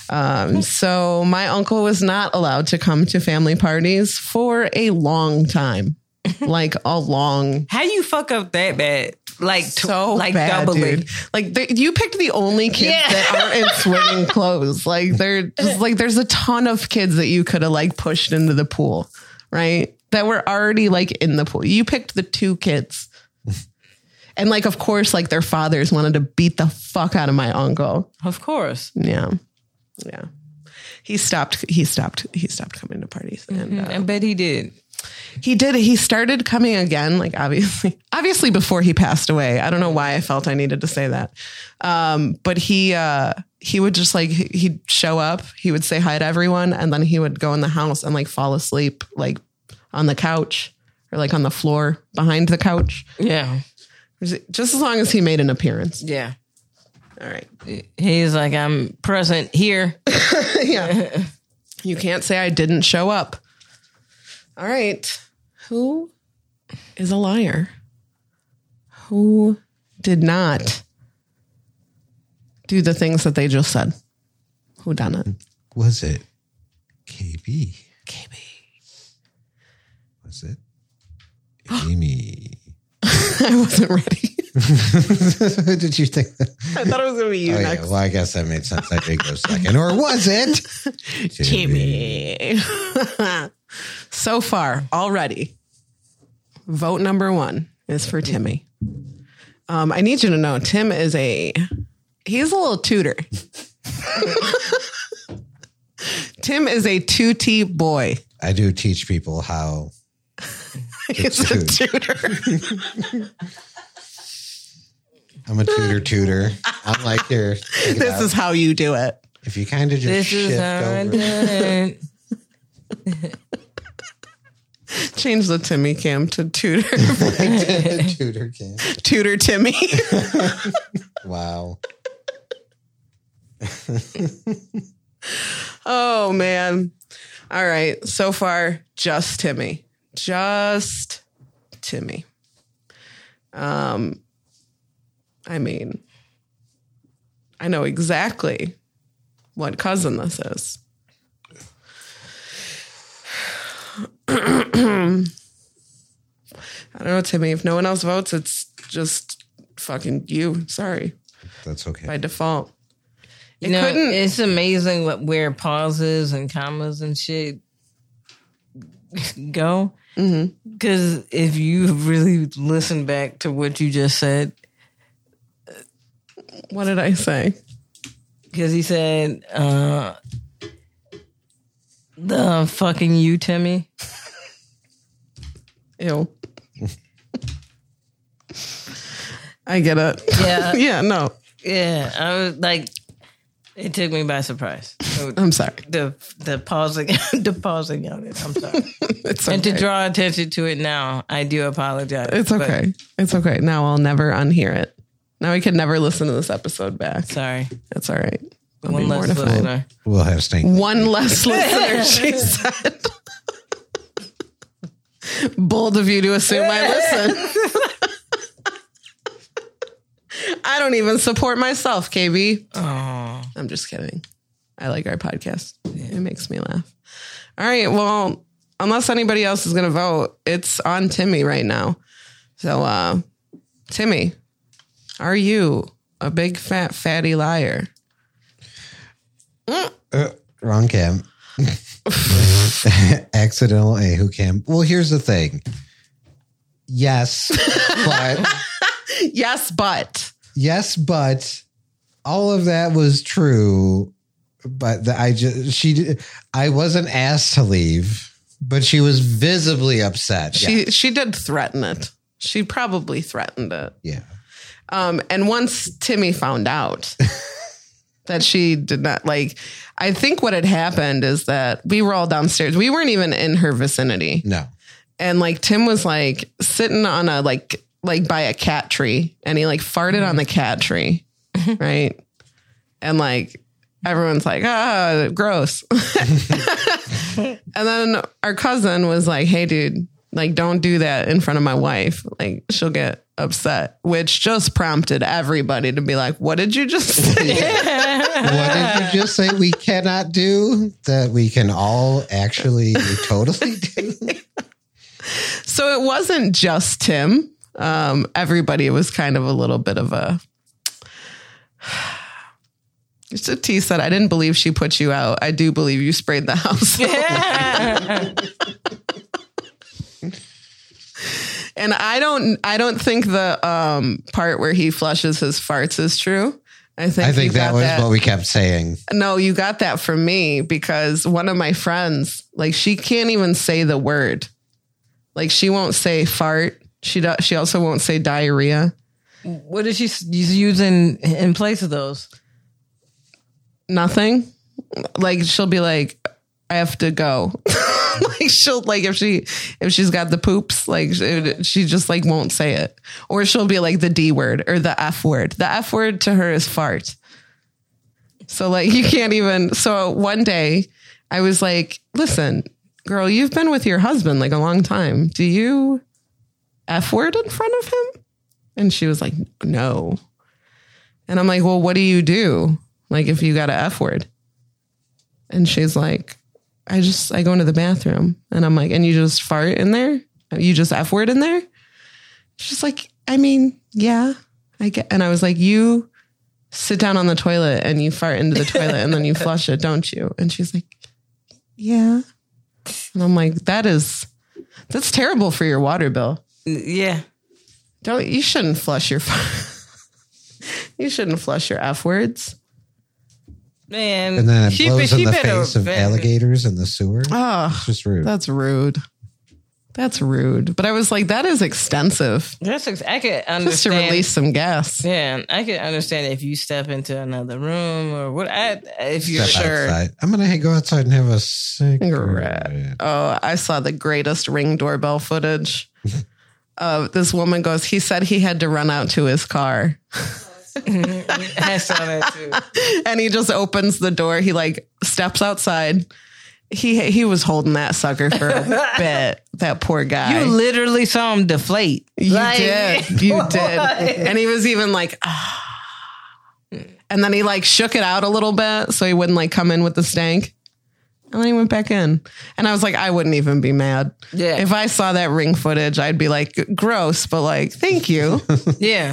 Um, so my uncle was not allowed to come to family parties for a long time, like a long, How you fuck up that bad? Like so like bad, doubly. dude. Like you picked the only kids Yeah. that aren't in swimming clothes. Like they're just like there's a ton of kids that you could have like pushed into the pool, right? That were already like in the pool. You picked the two kids. And like, of course, like their fathers wanted to beat the fuck out of my uncle. Of course. Yeah. Yeah. He stopped he stopped he stopped coming to parties. And uh, I bet he did. He did he started coming again, like obviously obviously before he passed away. I don't know why I felt I needed to say that. Um, but he uh he would just like he- he'd show up, he would say hi to everyone, and then he would go in the house and like fall asleep like on the couch or like on the floor behind the couch. Yeah. Just as long as he made an appearance. Yeah. All right. He's like, I'm present here. yeah. You can't say I didn't show up. All right. Who is a liar? Who did not do the things that they just said? Who done it? Was it KB? KB. Was it Aimee? I wasn't ready. Who did you think? I thought it was going to be you Oh, yeah. Well, I guess that made sense. I did go second. Or was it? Timmy. So far, already, vote number one is for Timmy. Um, I need you to know Tim is a he's a little tutor. Tim is a 2T boy. I do teach people how. He's a tutor. tutor. I'm a tutor tutor. I'm like here. This out. is how you do it. if you kind of just This is shift how I over. Do it. Change the Timmy cam to tutor Tutor cam. tutor Timmy. Wow. oh man. All right. So far, just Timmy. Just Timmy. Um I mean, I know exactly what cousin this is. I don't know, Timmy. If no one else votes, it's just fucking you. Sorry. That's okay. By default. You It know, couldn't- it's amazing what where pauses and commas and shit go. Because if you really listen back to what you just said, What did I say? because he said, uh, "The fucking you, Timmy." Ew. I get it. Yeah. yeah, no. Yeah, I was like, it took me by surprise. I'm sorry. the the pausing, the pausing on it. I'm sorry. It's And to draw attention to it now, I do apologize. It's but okay. It's okay. Now I'll never unhear it. Now I can never listen to this episode back. Sorry. That's all right. I'll One less mortified. listener. We'll have snake. One less listener, she said. Bold of you to assume I listen. I don't even support myself, KB. Oh, I'm just kidding. I like our podcast. It makes me laugh. All right. Well, unless anybody else is going to vote, it's on Timmy right now. So, uh, Timmy, are you a big fat fatty liar? Uh, wrong cam. Accidental A who cam. Well, here's the thing. Yes, but Yes, but yes, but all of that was true. But the, I just she I wasn't asked to leave, but she was visibly upset. she yeah. she did threaten it. She probably threatened it. yeah. Um, and once Timmy found out that she did not like, I think what had happened is that we were all downstairs. We weren't even in her vicinity. No. and like Tim was like sitting on a like like by a cat tree and he like farted on the cat tree, right? And like everyone's like, ah, gross. and then our cousin was like, hey, dude, like don't do that in front of my wife. Like she'll get upset, which just prompted everybody to be like, what did you just say? What did you just say we cannot do that we can all actually totally do? so it wasn't just Tim. Um, everybody was kind of a little bit of a. Just a T said, I didn't believe she put you out. I do believe you sprayed the house. and I don't I don't think the um, part where he flushes his farts is true. I think I think that got was what we kept saying. no, you got that from me because one of my friends, like she can't even say the word. Like she won't say fart. She does, she also won't say diarrhea. what is she using in place of those? Nothing. Like she'll be like, I have to go. like she'll like if she if she's got the poops, like she, she just like won't say it, or she'll be like the D word or the F word. The F word to her is fart. So like you can't even. So one day I was like, listen, girl, you've been with your husband like a long time. Do you F word in front of him? And she was like, no. And I'm like, well, what do you do? Like if you got a F word? And she's like, I just I go into the bathroom and I'm like, and you just fart in there? You just F word in there? She's like, I mean, yeah, I get and I was like, you sit down on the toilet and you fart into the toilet and then you flush it, don't you? And she's like, Yeah. And I'm like, that is that's terrible for your water bill. Yeah. Don't you shouldn't flush your you shouldn't flush your F words. Man, And then it she- blows she in the face of vet- alligators in the sewer. Oh, It's just rude. that's rude. That's rude. But I was like, that is extensive. That's ex- I could Just to release some gas. Yeah, I could understand if you step into another room or what. I, if you're Step Sure. outside. I'm gonna go outside and have a cigarette. Oh, I saw the greatest ring doorbell footage. Uh, this woman goes, he said he had to run out to his car. I saw that too. and he just opens the door. He like steps outside. He he was holding that sucker for a bit. That poor guy. You literally saw him deflate. You Like- did. You did. And he was even like, ah. And then he like shook it out a little bit so he wouldn't like come in with the stank. And then he went back in. And I was like, I wouldn't even be mad. Yeah. If I saw that ring footage, I'd be like, gross, but like, thank you. Yeah.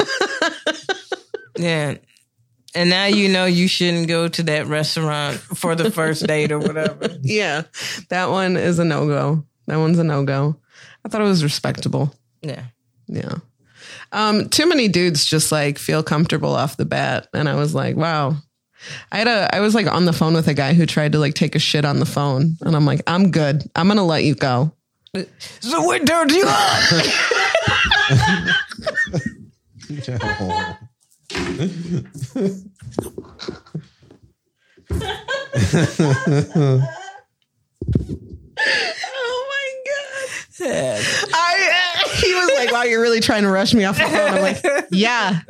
Yeah. And now you know you shouldn't go to that restaurant for the first date or whatever. yeah. That one is a no go. That one's a no go. I thought it was respectable. Yeah. Yeah. Um, too many dudes just like feel comfortable off the bat. And I was like, wow. I had a I was like on the phone with a guy who tried to like take a shit on the phone. And I'm like, I'm good. I'm gonna let you go. So what turned you on? Oh my god. I he was like, Wow, you're really trying to rush me off the phone. I'm like, Yeah.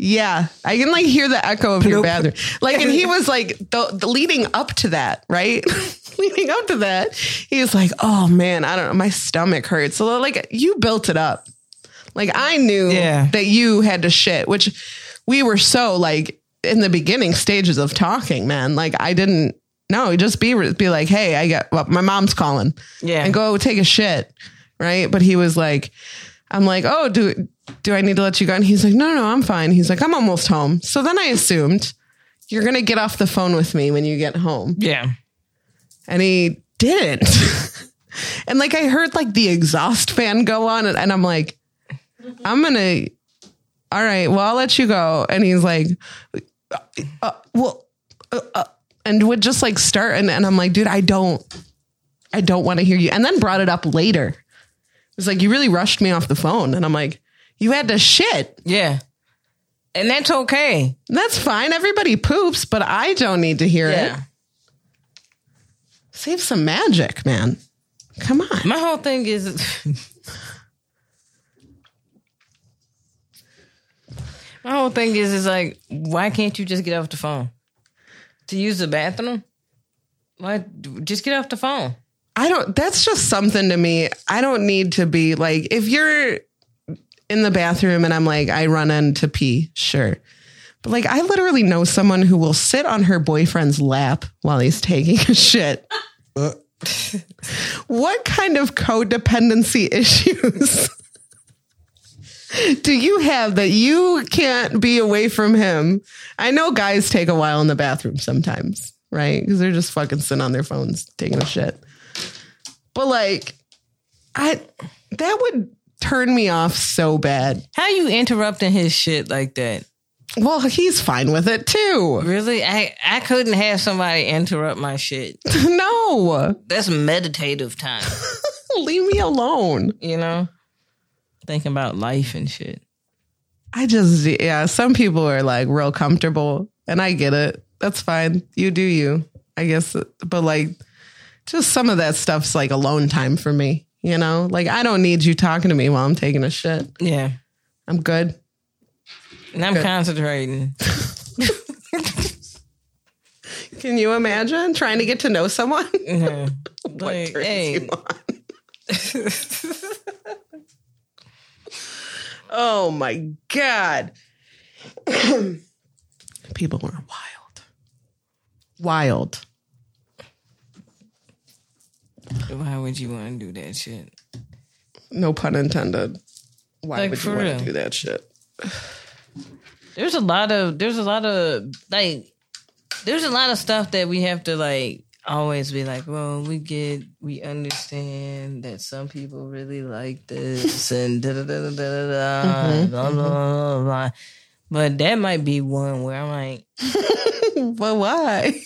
Yeah, I can like hear the echo of your bathroom. Like, and he was like, the, the leading up to that, right? leading up to that, he was like, "Oh man, I don't know, my stomach hurts." So like, you built it up. Like, I knew Yeah. that you had to shit, which we were so like in the beginning stages of talking, man. Like, I didn't. No, just be be like, "Hey, I got well, my mom's calling." Yeah. and go take a shit, right? But he was like, I'm like, oh, do do I need to let you go? And he's like, no, no, I'm fine. He's like, I'm almost home. So then I assumed you're gonna get off the phone with me when you get home, Yeah. and he didn't. and like I heard like the exhaust fan go on, and, and I'm like, I'm gonna. All right, well, I'll let you go. And he's like, uh, well, uh, uh, and would just like start, and, and I'm like, dude, I don't, I don't want to hear you. And then brought it up later. It was like, you really rushed me off the phone. And I'm like, you had to shit. Yeah. And that's okay. That's fine. Everybody poops, but I don't need to hear Yeah. it. Save some magic, man. Come on. My whole thing is My whole thing is is like, why can't you just get off the phone? To use the bathroom? Why just get off the phone? I don't, that's just something to me. I don't need to be like, if you're in the bathroom and I'm like, I run in to pee, sure. But like, I literally know someone who will sit on her boyfriend's lap while he's taking a shit. Uh, What kind of codependency issues do you have that you can't be away from him? I know guys take a while in the bathroom sometimes, right? Because they're just fucking sitting on their phones taking a shit. But like, I that would turn me off so bad. How you interrupting his shit like that? Well, he's fine with it too. Really? I I couldn't have somebody interrupt my shit. no, That's meditative time, leave me alone. you know? Thinking about life and shit. I just, yeah, some people are like real comfortable, and I get it. That's fine. You do you, I guess. But like, just some of that stuff's like alone time for me, you know? Like, I don't need you talking to me while I'm taking a shit. Yeah. I'm good. And I'm concentrating. Can you imagine trying to get to know someone? Yeah. what Like, turns hey. you on? oh my God. People are wild. Wild. Why would you want to do that shit? No pun intended. Why Like, would you want real. to do that shit? There's a lot of there's a lot of like there's a lot of stuff that we have to like always be like, well, we get we understand that some people really like this and da da da da da da mm-hmm, blah, mm-hmm. blah, blah, blah. But that might be one where I'm like, But why?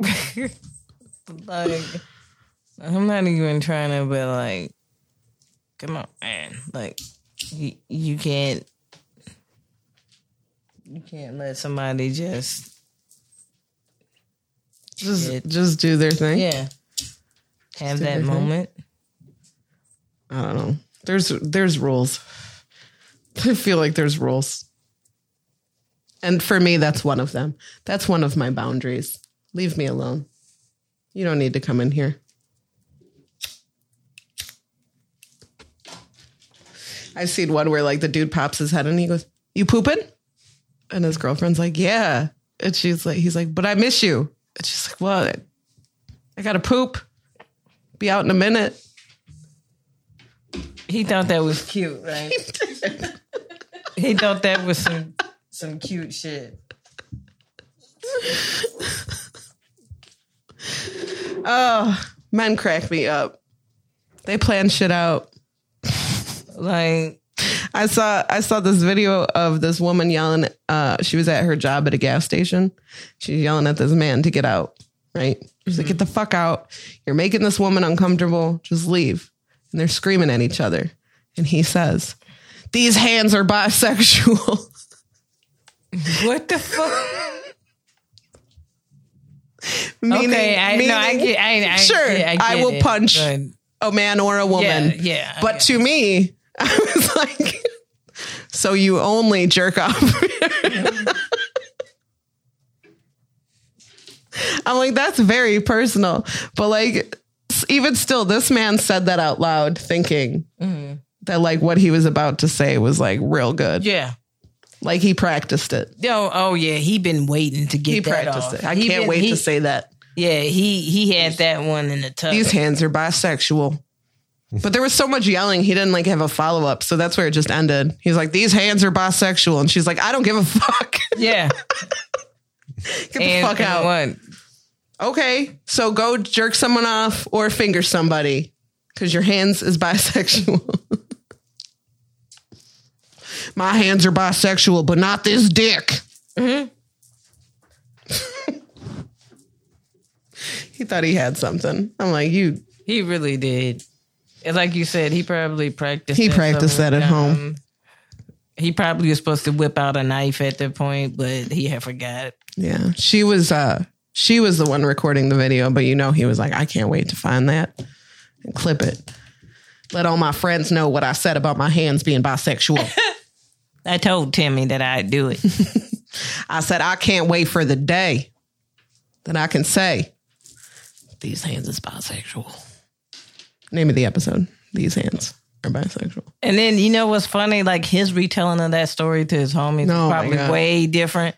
like I'm not even trying to, but like, come on, man. Like, you, you can't, you can't let somebody just, Just just do their thing. yeah, have that their thing. moment. I don't know. There's there's rules. I feel like there's rules. And for me, that's one of them. That's one of my boundaries. Leave me alone. You don't need to come in here. I've seen one where like the dude pops his head and he goes, You pooping? And his girlfriend's like, Yeah. And she's like, he's like, but I miss you. And she's like, What? I gotta poop. Be out in a minute. He thought that was cute, right? he thought that was some some cute shit. Oh, men crack me up. They plan shit out. Like, I saw I saw this video of this woman yelling. Uh, she was at her job at a gas station. She's yelling at this man to get out. Right? She's like, "Get the fuck out! You're making this woman uncomfortable. Just leave." And they're screaming at each other. And he says, "These hands are bisexual." what the fuck? meaning, okay, I no, I meaning, get, I, I sure, I, I will it, punch but- a man or a woman. Yeah, yeah. But to me, I was like, so you only jerk off. I'm like, that's very personal. But like, even still, this man said that out loud, thinking mm-hmm. that like what he was about to say was like real good. yeah. Like he practiced it. Oh, oh yeah, he been waiting to get He that practiced off. it. I He can't been- wait he- to say that. Yeah, he he had that one in the tub. These hands are bisexual. But there was so much yelling, he didn't like have a follow up. So that's where it just ended. He's like, These hands are bisexual. And she's like, I don't give a fuck. yeah, Get the and, fuck out. What? Okay. So go jerk someone off or finger somebody because your hands is bisexual. My hands are bisexual, but not this dick. Mm-hmm. he thought he had something. I'm like, you He really did. And like you said, he probably practiced. He that practiced that at home. He probably was supposed to whip out a knife at that point, but he had forgot. Yeah, she was uh she was the one recording the video, but you know he was like, I can't wait to find that and clip it. Let all my friends know what I said about my hands being bisexual. I told Timmy that I'd do it. I said I can't wait for the day that I can say these hands is bisexual. Name of the episode. These hands are bisexual. and then you know what's funny? Like his retelling of that story to his homies Oh, my probably God. way different.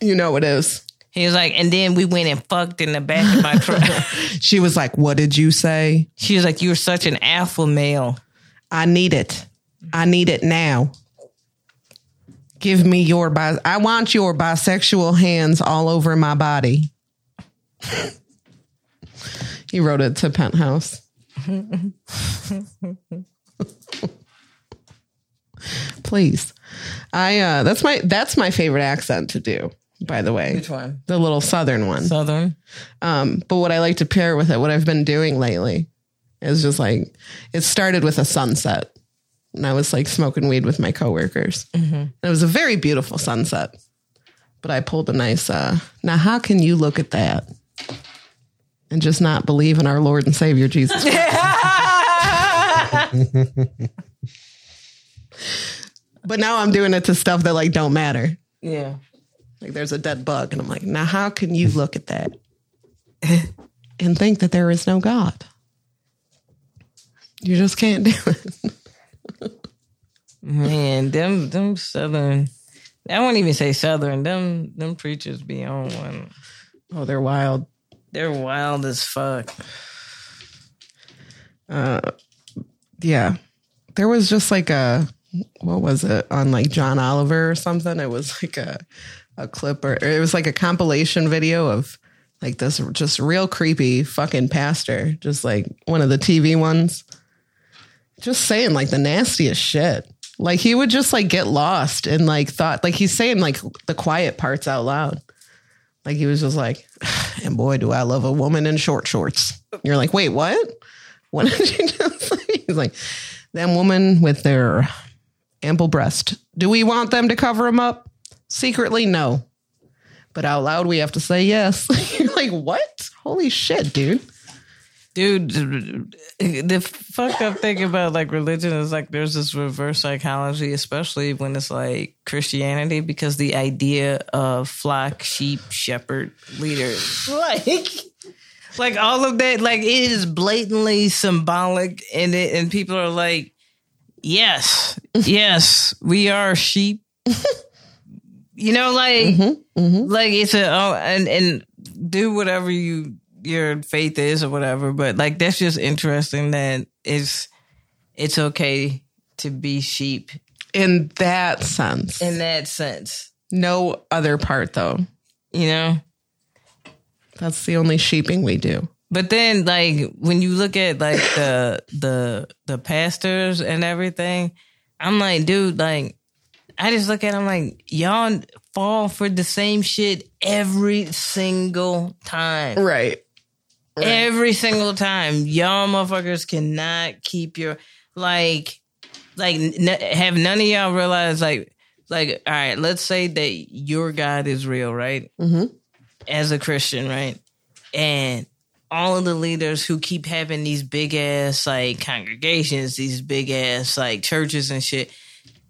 You know it is. He was like, and then we went and fucked in the back of my truck. She was like, What did you say? she was like, "You're such an alpha male." I need it. I need it now. Give me your bi- I want your bisexual hands all over my body. he wrote it to Penthouse. Please. I uh that's my that's my favorite accent to do, by the way. Which one? The little southern one. Southern. Um, but what I like to pair with it, what I've been doing lately, is just like it started with a sunset, and I was like smoking weed with my coworkers. And it was a very beautiful sunset. But I pulled a nice. uh Now, how can you look at that and just not believe in our Lord and Savior Jesus? Christ? but now I'm doing it to stuff that like don't matter. Yeah. Like there's a dead bug, and I'm like, now how can you look at that and think that there is no God? You just can't do it. Man, them them southern. I won't even say southern. Them them preachers be on one. Oh, they're wild. They're wild as fuck. Uh, Yeah. There was just like a what was it on like John Oliver or something? It was like a a clip or, it was like a compilation video of like this just real creepy fucking pastor, just like one of the TV ones, just saying like the nastiest shit. Like he would just like get lost and like thought like he's saying like the quiet parts out loud. Like he was just like, and boy, do I love a woman in short shorts. You're like, wait, what? What did you just? He's like, them woman with their ample breast. Do we want them to cover them up? Secretly, no. But out loud, we have to say yes. You're like, what? Holy shit, dude. Dude, the fucked up thing about like religion is like there's this reverse psychology, especially when it's like Christianity, because the idea of flock, sheep, shepherd, leader, like, like all of that, like it is blatantly symbolic, and it, and people are like, yes, yes, we are sheep. you know, like, mm-hmm, mm-hmm. like it's a oh, and and do whatever you your faith is or whatever, but like that's just interesting that it's it's okay to be sheep In that sense. in that sense, no other part, though. you know. That's the only sheeping we do. But then, like when you look at like the the the pastors and everything, I'm like, dude, like I just look at them like y'all fall for the same shit every single time. Right. Every single time, y'all motherfuckers cannot keep your like, like n- have none of y'all realize like, like all right, let's say that your God is real, right? Mhm. As a Christian, right? And all of the leaders who keep having these big ass like congregations, these big ass like churches and shit,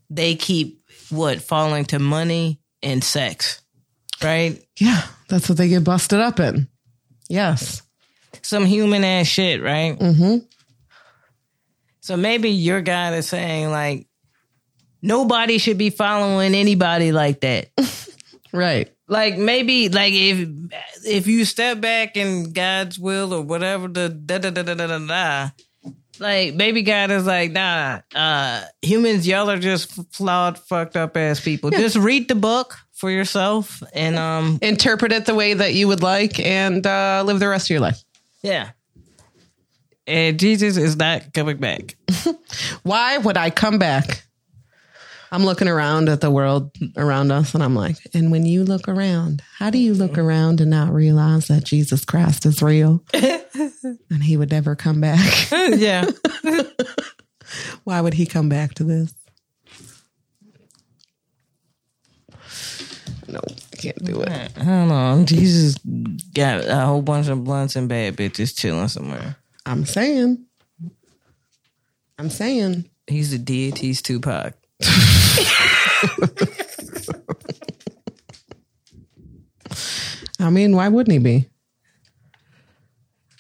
they keep what falling to money and sex, right? Yeah. That's what they get busted up in. Yes. some human ass shit, right? Mm-hmm. So maybe your God is saying like nobody should be following anybody like that. Right. Like maybe like if if you step back in God's will or whatever the da da da da da da da. Like maybe God is like, nah, uh humans, y'all are just flawed, fucked up ass people. Just read the book for yourself and um Interpret it the way that you would like and uh, live the rest of your life. yeah. And Jesus is not coming back. Why would I come back? I'm looking around at the world around us and I'm like, and when you look around, how do you look around and not realize that Jesus Christ is real and he would never come back? yeah. Why would he come back to this? No, I can't do it. I don't know. Jesus got a whole bunch of blunts and bad bitches chilling somewhere. I'm saying. I'm saying. He's the deity's Tupac. I mean, why wouldn't he be?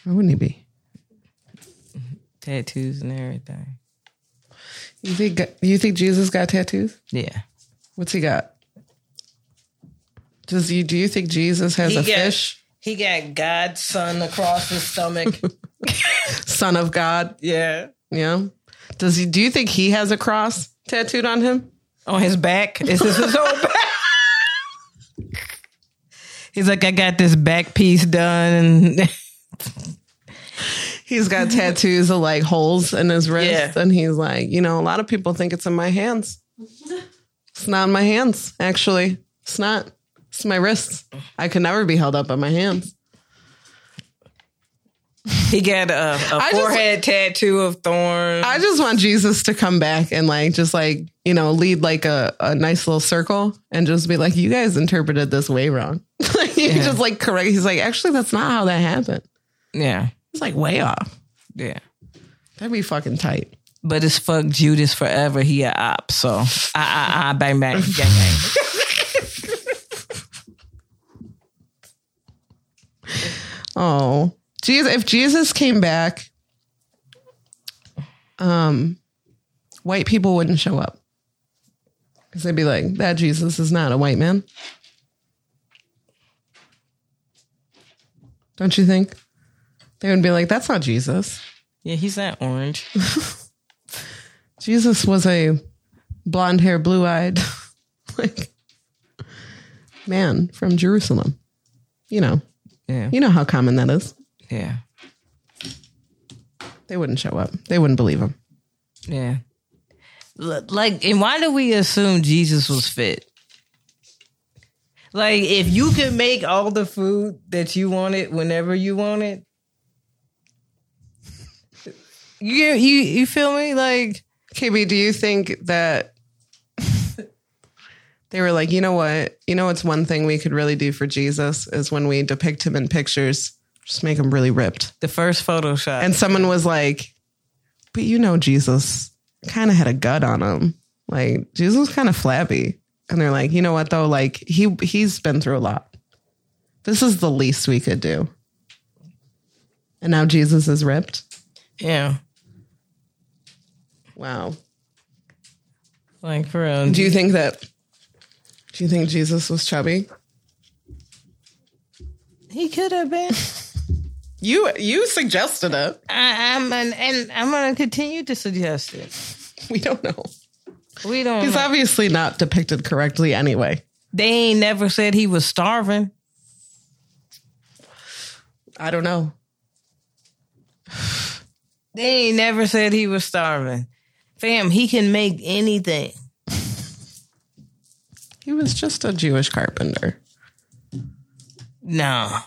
Why wouldn't he be? Tattoos and everything. You think you think Jesus got tattoos? Yeah. What's he got? Does you do you think Jesus has a got, fish? He got God's son across his stomach. Son of God? yeah. Yeah. Does he do you think he has a cross tattooed on him? On his back. Is this his whole back? He's like, I got this back piece done. He's got tattoos of like holes in his wrist, Yeah. and he's like, you know, a lot of people think it's in my hands. It's not in my hands, actually. It's not. It's my wrists. I could never be held up by my hands. he got a, a just- forehead tattoo of thorns. I just want Jesus to come back and like just like, you know, lead like a, a nice little circle and just be like, you guys interpreted this way wrong. like you Yeah. just like correct. He's like, actually, that's not how that happened. yeah. It's like way off. Yeah. That'd be fucking tight. But it's fuck Judas forever. He a op. So ah ah ah bang bang gang gang. Oh, Jesus! If Jesus came back, um, white people wouldn't show up because they'd be like, "That Jesus is not a white man." Don't you think? They would be like, "That's not Jesus. Yeah, he's not orange. Jesus was a blonde hair, blue eyed, like man from Jerusalem." You know, Yeah. you know how common that is. Yeah. They wouldn't show up. They wouldn't believe him. Yeah. Like, and why do we assume Jesus was fit? Like if you could make all the food that you wanted whenever you wanted, you you you feel me? Like KB, do you think that they were like, you know what? You know what's one thing we could really do for Jesus is when we depict him in pictures, just make him really ripped. the first Photoshop. And someone was like, but you know, Jesus kind of had a gut on him. Like Jesus was kind of flabby. And they're like, you know what though? Like he he's been through a lot. This is the least we could do. And now Jesus is ripped. yeah, Wow. like for real. Do you think that? Do you think Jesus was chubby? he could have been? You you suggested it. I, I'm and, and I'm gonna continue to suggest it. We don't know. We don't. He's know. obviously not depicted correctly anyway. They ain't never said he was starving. I don't know. They ain't never said he was starving. Fam, he can make anything. He was just a Jewish carpenter. No.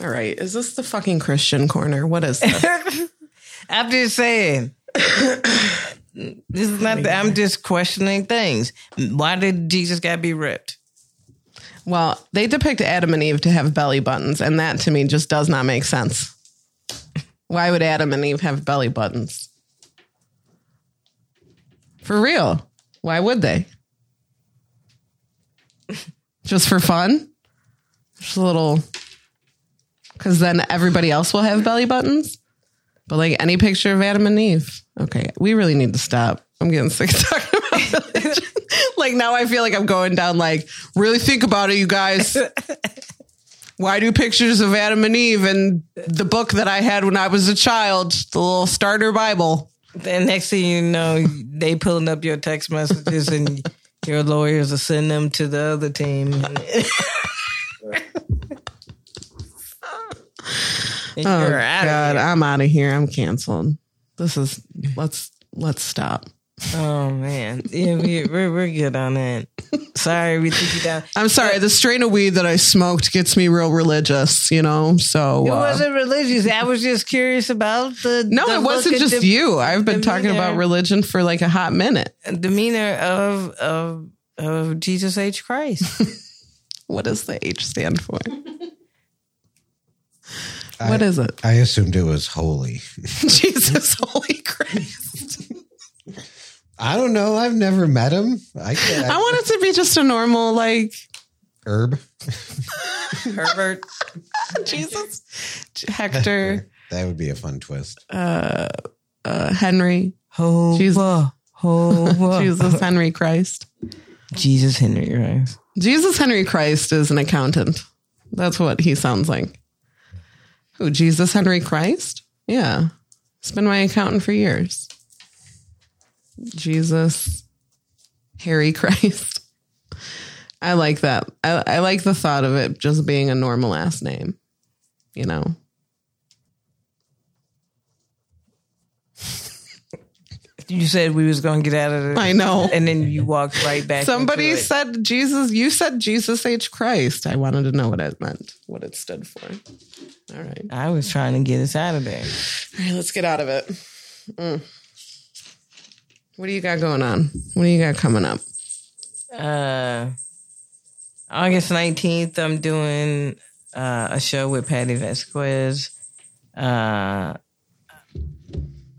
All right. Is this the fucking Christian corner? What is this? I'm just saying. this is not. The, I'm just questioning things. Why did Jesus got to be ripped? well, they depict Adam and Eve to have belly buttons, and that to me just does not make sense. Why would Adam and Eve have belly buttons? For real. Why would they? Just for fun? Just a little. Because then everybody else will have belly buttons? But like any picture of Adam and Eve. Okay, we really need to stop. I'm getting sick of talking about religion. like now I feel like I'm going down like, really think about it, you guys. Why do pictures of Adam and Eve and the book that I had when I was a child, the little starter Bible? Then next thing you know, they pulling up your text messages and your lawyers are sending them to the other team. And Oh you're out God, of here. I'm out of here. I'm canceled. This is let's let's stop. Oh man, yeah, we, we're we're good on that. Sorry, we took you down. I'm sorry. The strain of weed that I smoked gets me real religious, you know. So It uh, wasn't religious. I was just curious about the. no, the it wasn't just the you. I've been talking about religion for like a hot minute. demeanor of of of Jesus H Christ. What does the H stand for? I- What is it? I assumed it was holy. Jesus, holy Christ! I don't know. I've never met him. I, I want it to be just a normal like herb. Herbert. Jesus, Hector, That would be a fun twist. uh, Henry, Hova. Jesus. Hova. Jesus, Henry Christ. Jesus Henry Christ. Jesus Henry Christ is an accountant. That's what he sounds like. Who, Jesus Henry Christ? Yeah. It's been my accountant for years. Jesus Harry Christ. I like that. I, I like the thought of it just being a normal last name, you know? You said we was gonna get out of it. I know. And then you walked right back. Somebody said Jesus, you said Jesus H. Christ. I wanted to know what it meant, what it stood for. All right. I was trying to get us out of there. All right, let's get out of it. Mm. What do you got going on? What do you got coming up? Uh, August 19th, I'm doing uh, a show with Patty Vasquez. Uh,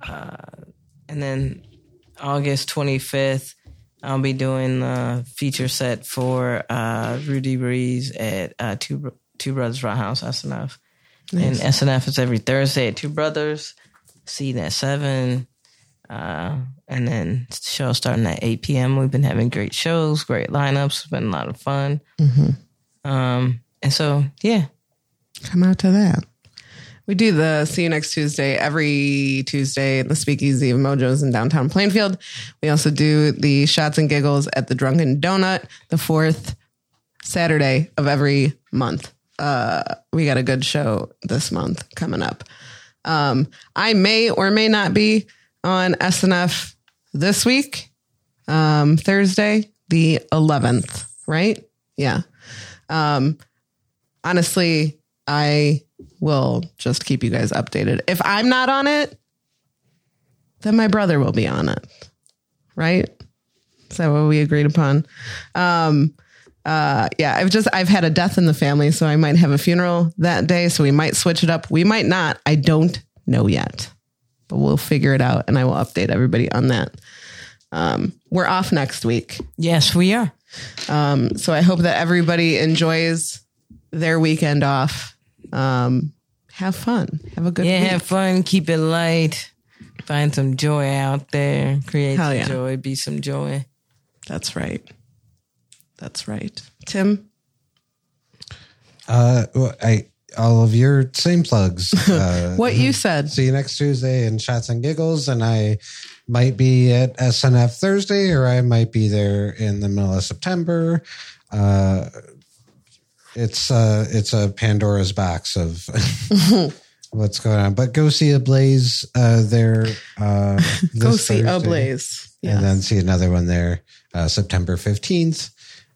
uh, and then August 25th, I'll be doing a feature set for uh, Rudy Breeze at uh, Two, Two Brothers Roundhouse, SNF. And SNF is every Thursday at Two Brothers, seat at 7. Uh, and then show starting at 8 p.m. We've been having great shows, great lineups. It's been a lot of fun. Um, and so, yeah, Come out to that. We do the See You Next Tuesday every Tuesday at the Speakeasy of Mojos in downtown Plainfield. We also do the Shots and Giggles at the Drunken Donut the fourth Saturday of every month. Uh, we got a good show this month coming up. Um, I may or may not be on SNF this week, um, Thursday, the 11th, right? Yeah. Um, honestly, I will just keep you guys updated. If I'm not on it, then my brother will be on it. Right? Is that what we agreed upon? Um, uh, yeah, I've just I've had a death in the family, so I might have a funeral that day. So we might switch it up. We might not. I don't know yet, but we'll figure it out, and I will update everybody on that. Um, we're off next week, Yes, we are. um, so I hope that everybody enjoys their weekend off. Um, have fun. Have a good Yeah, week. have fun. Keep it light. Find some joy out there. Create Hell some yeah. joy. Be some joy. That's right. That's right. Tim, Uh, well, I all of your same plugs. Uh, what you said. see you next Tuesday in Shots and Giggles, and I might be at SNF Thursday, or I might be there in the middle of September. Uh, it's uh, it's a Pandora's box of what's going on. But go see a Blaze uh, there. Uh, Go see a Thursday. blaze. and then see another one there uh, September 15th.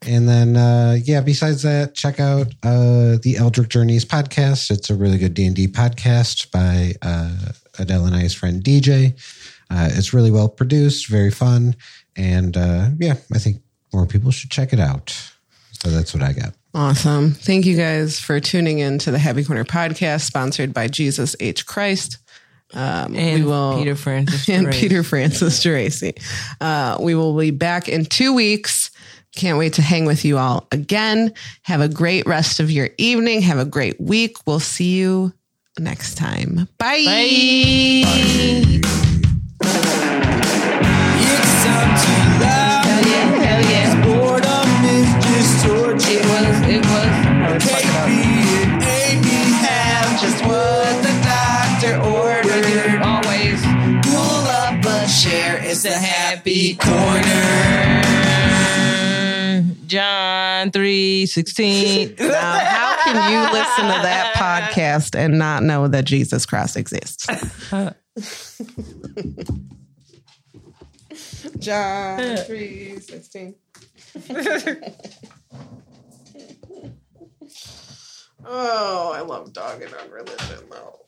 And then, uh, yeah, besides that, check out uh, the Eldritch Journeys podcast. It's a really good D&D podcast by uh, Adele and I's friend DJ. Uh, it's really well produced, very fun. And uh, yeah, I think more people should check it out. So that's what I got. Awesome. Thank you guys for tuning in to the Happy Corner podcast, sponsored by Jesus H. Christ. Um, And we will, Peter Francis. and. Peter Francis Geraci. Uh, we will be back in two weeks. Can't wait to hang with you all again. Have a great rest of your evening. Have a great week. We'll see you next time. Bye. It's happy corner. John three sixteen. Now, how can you listen to that podcast and not know that Jesus Christ exists? John uh. three sixteen. oh, I love dogging on religion though.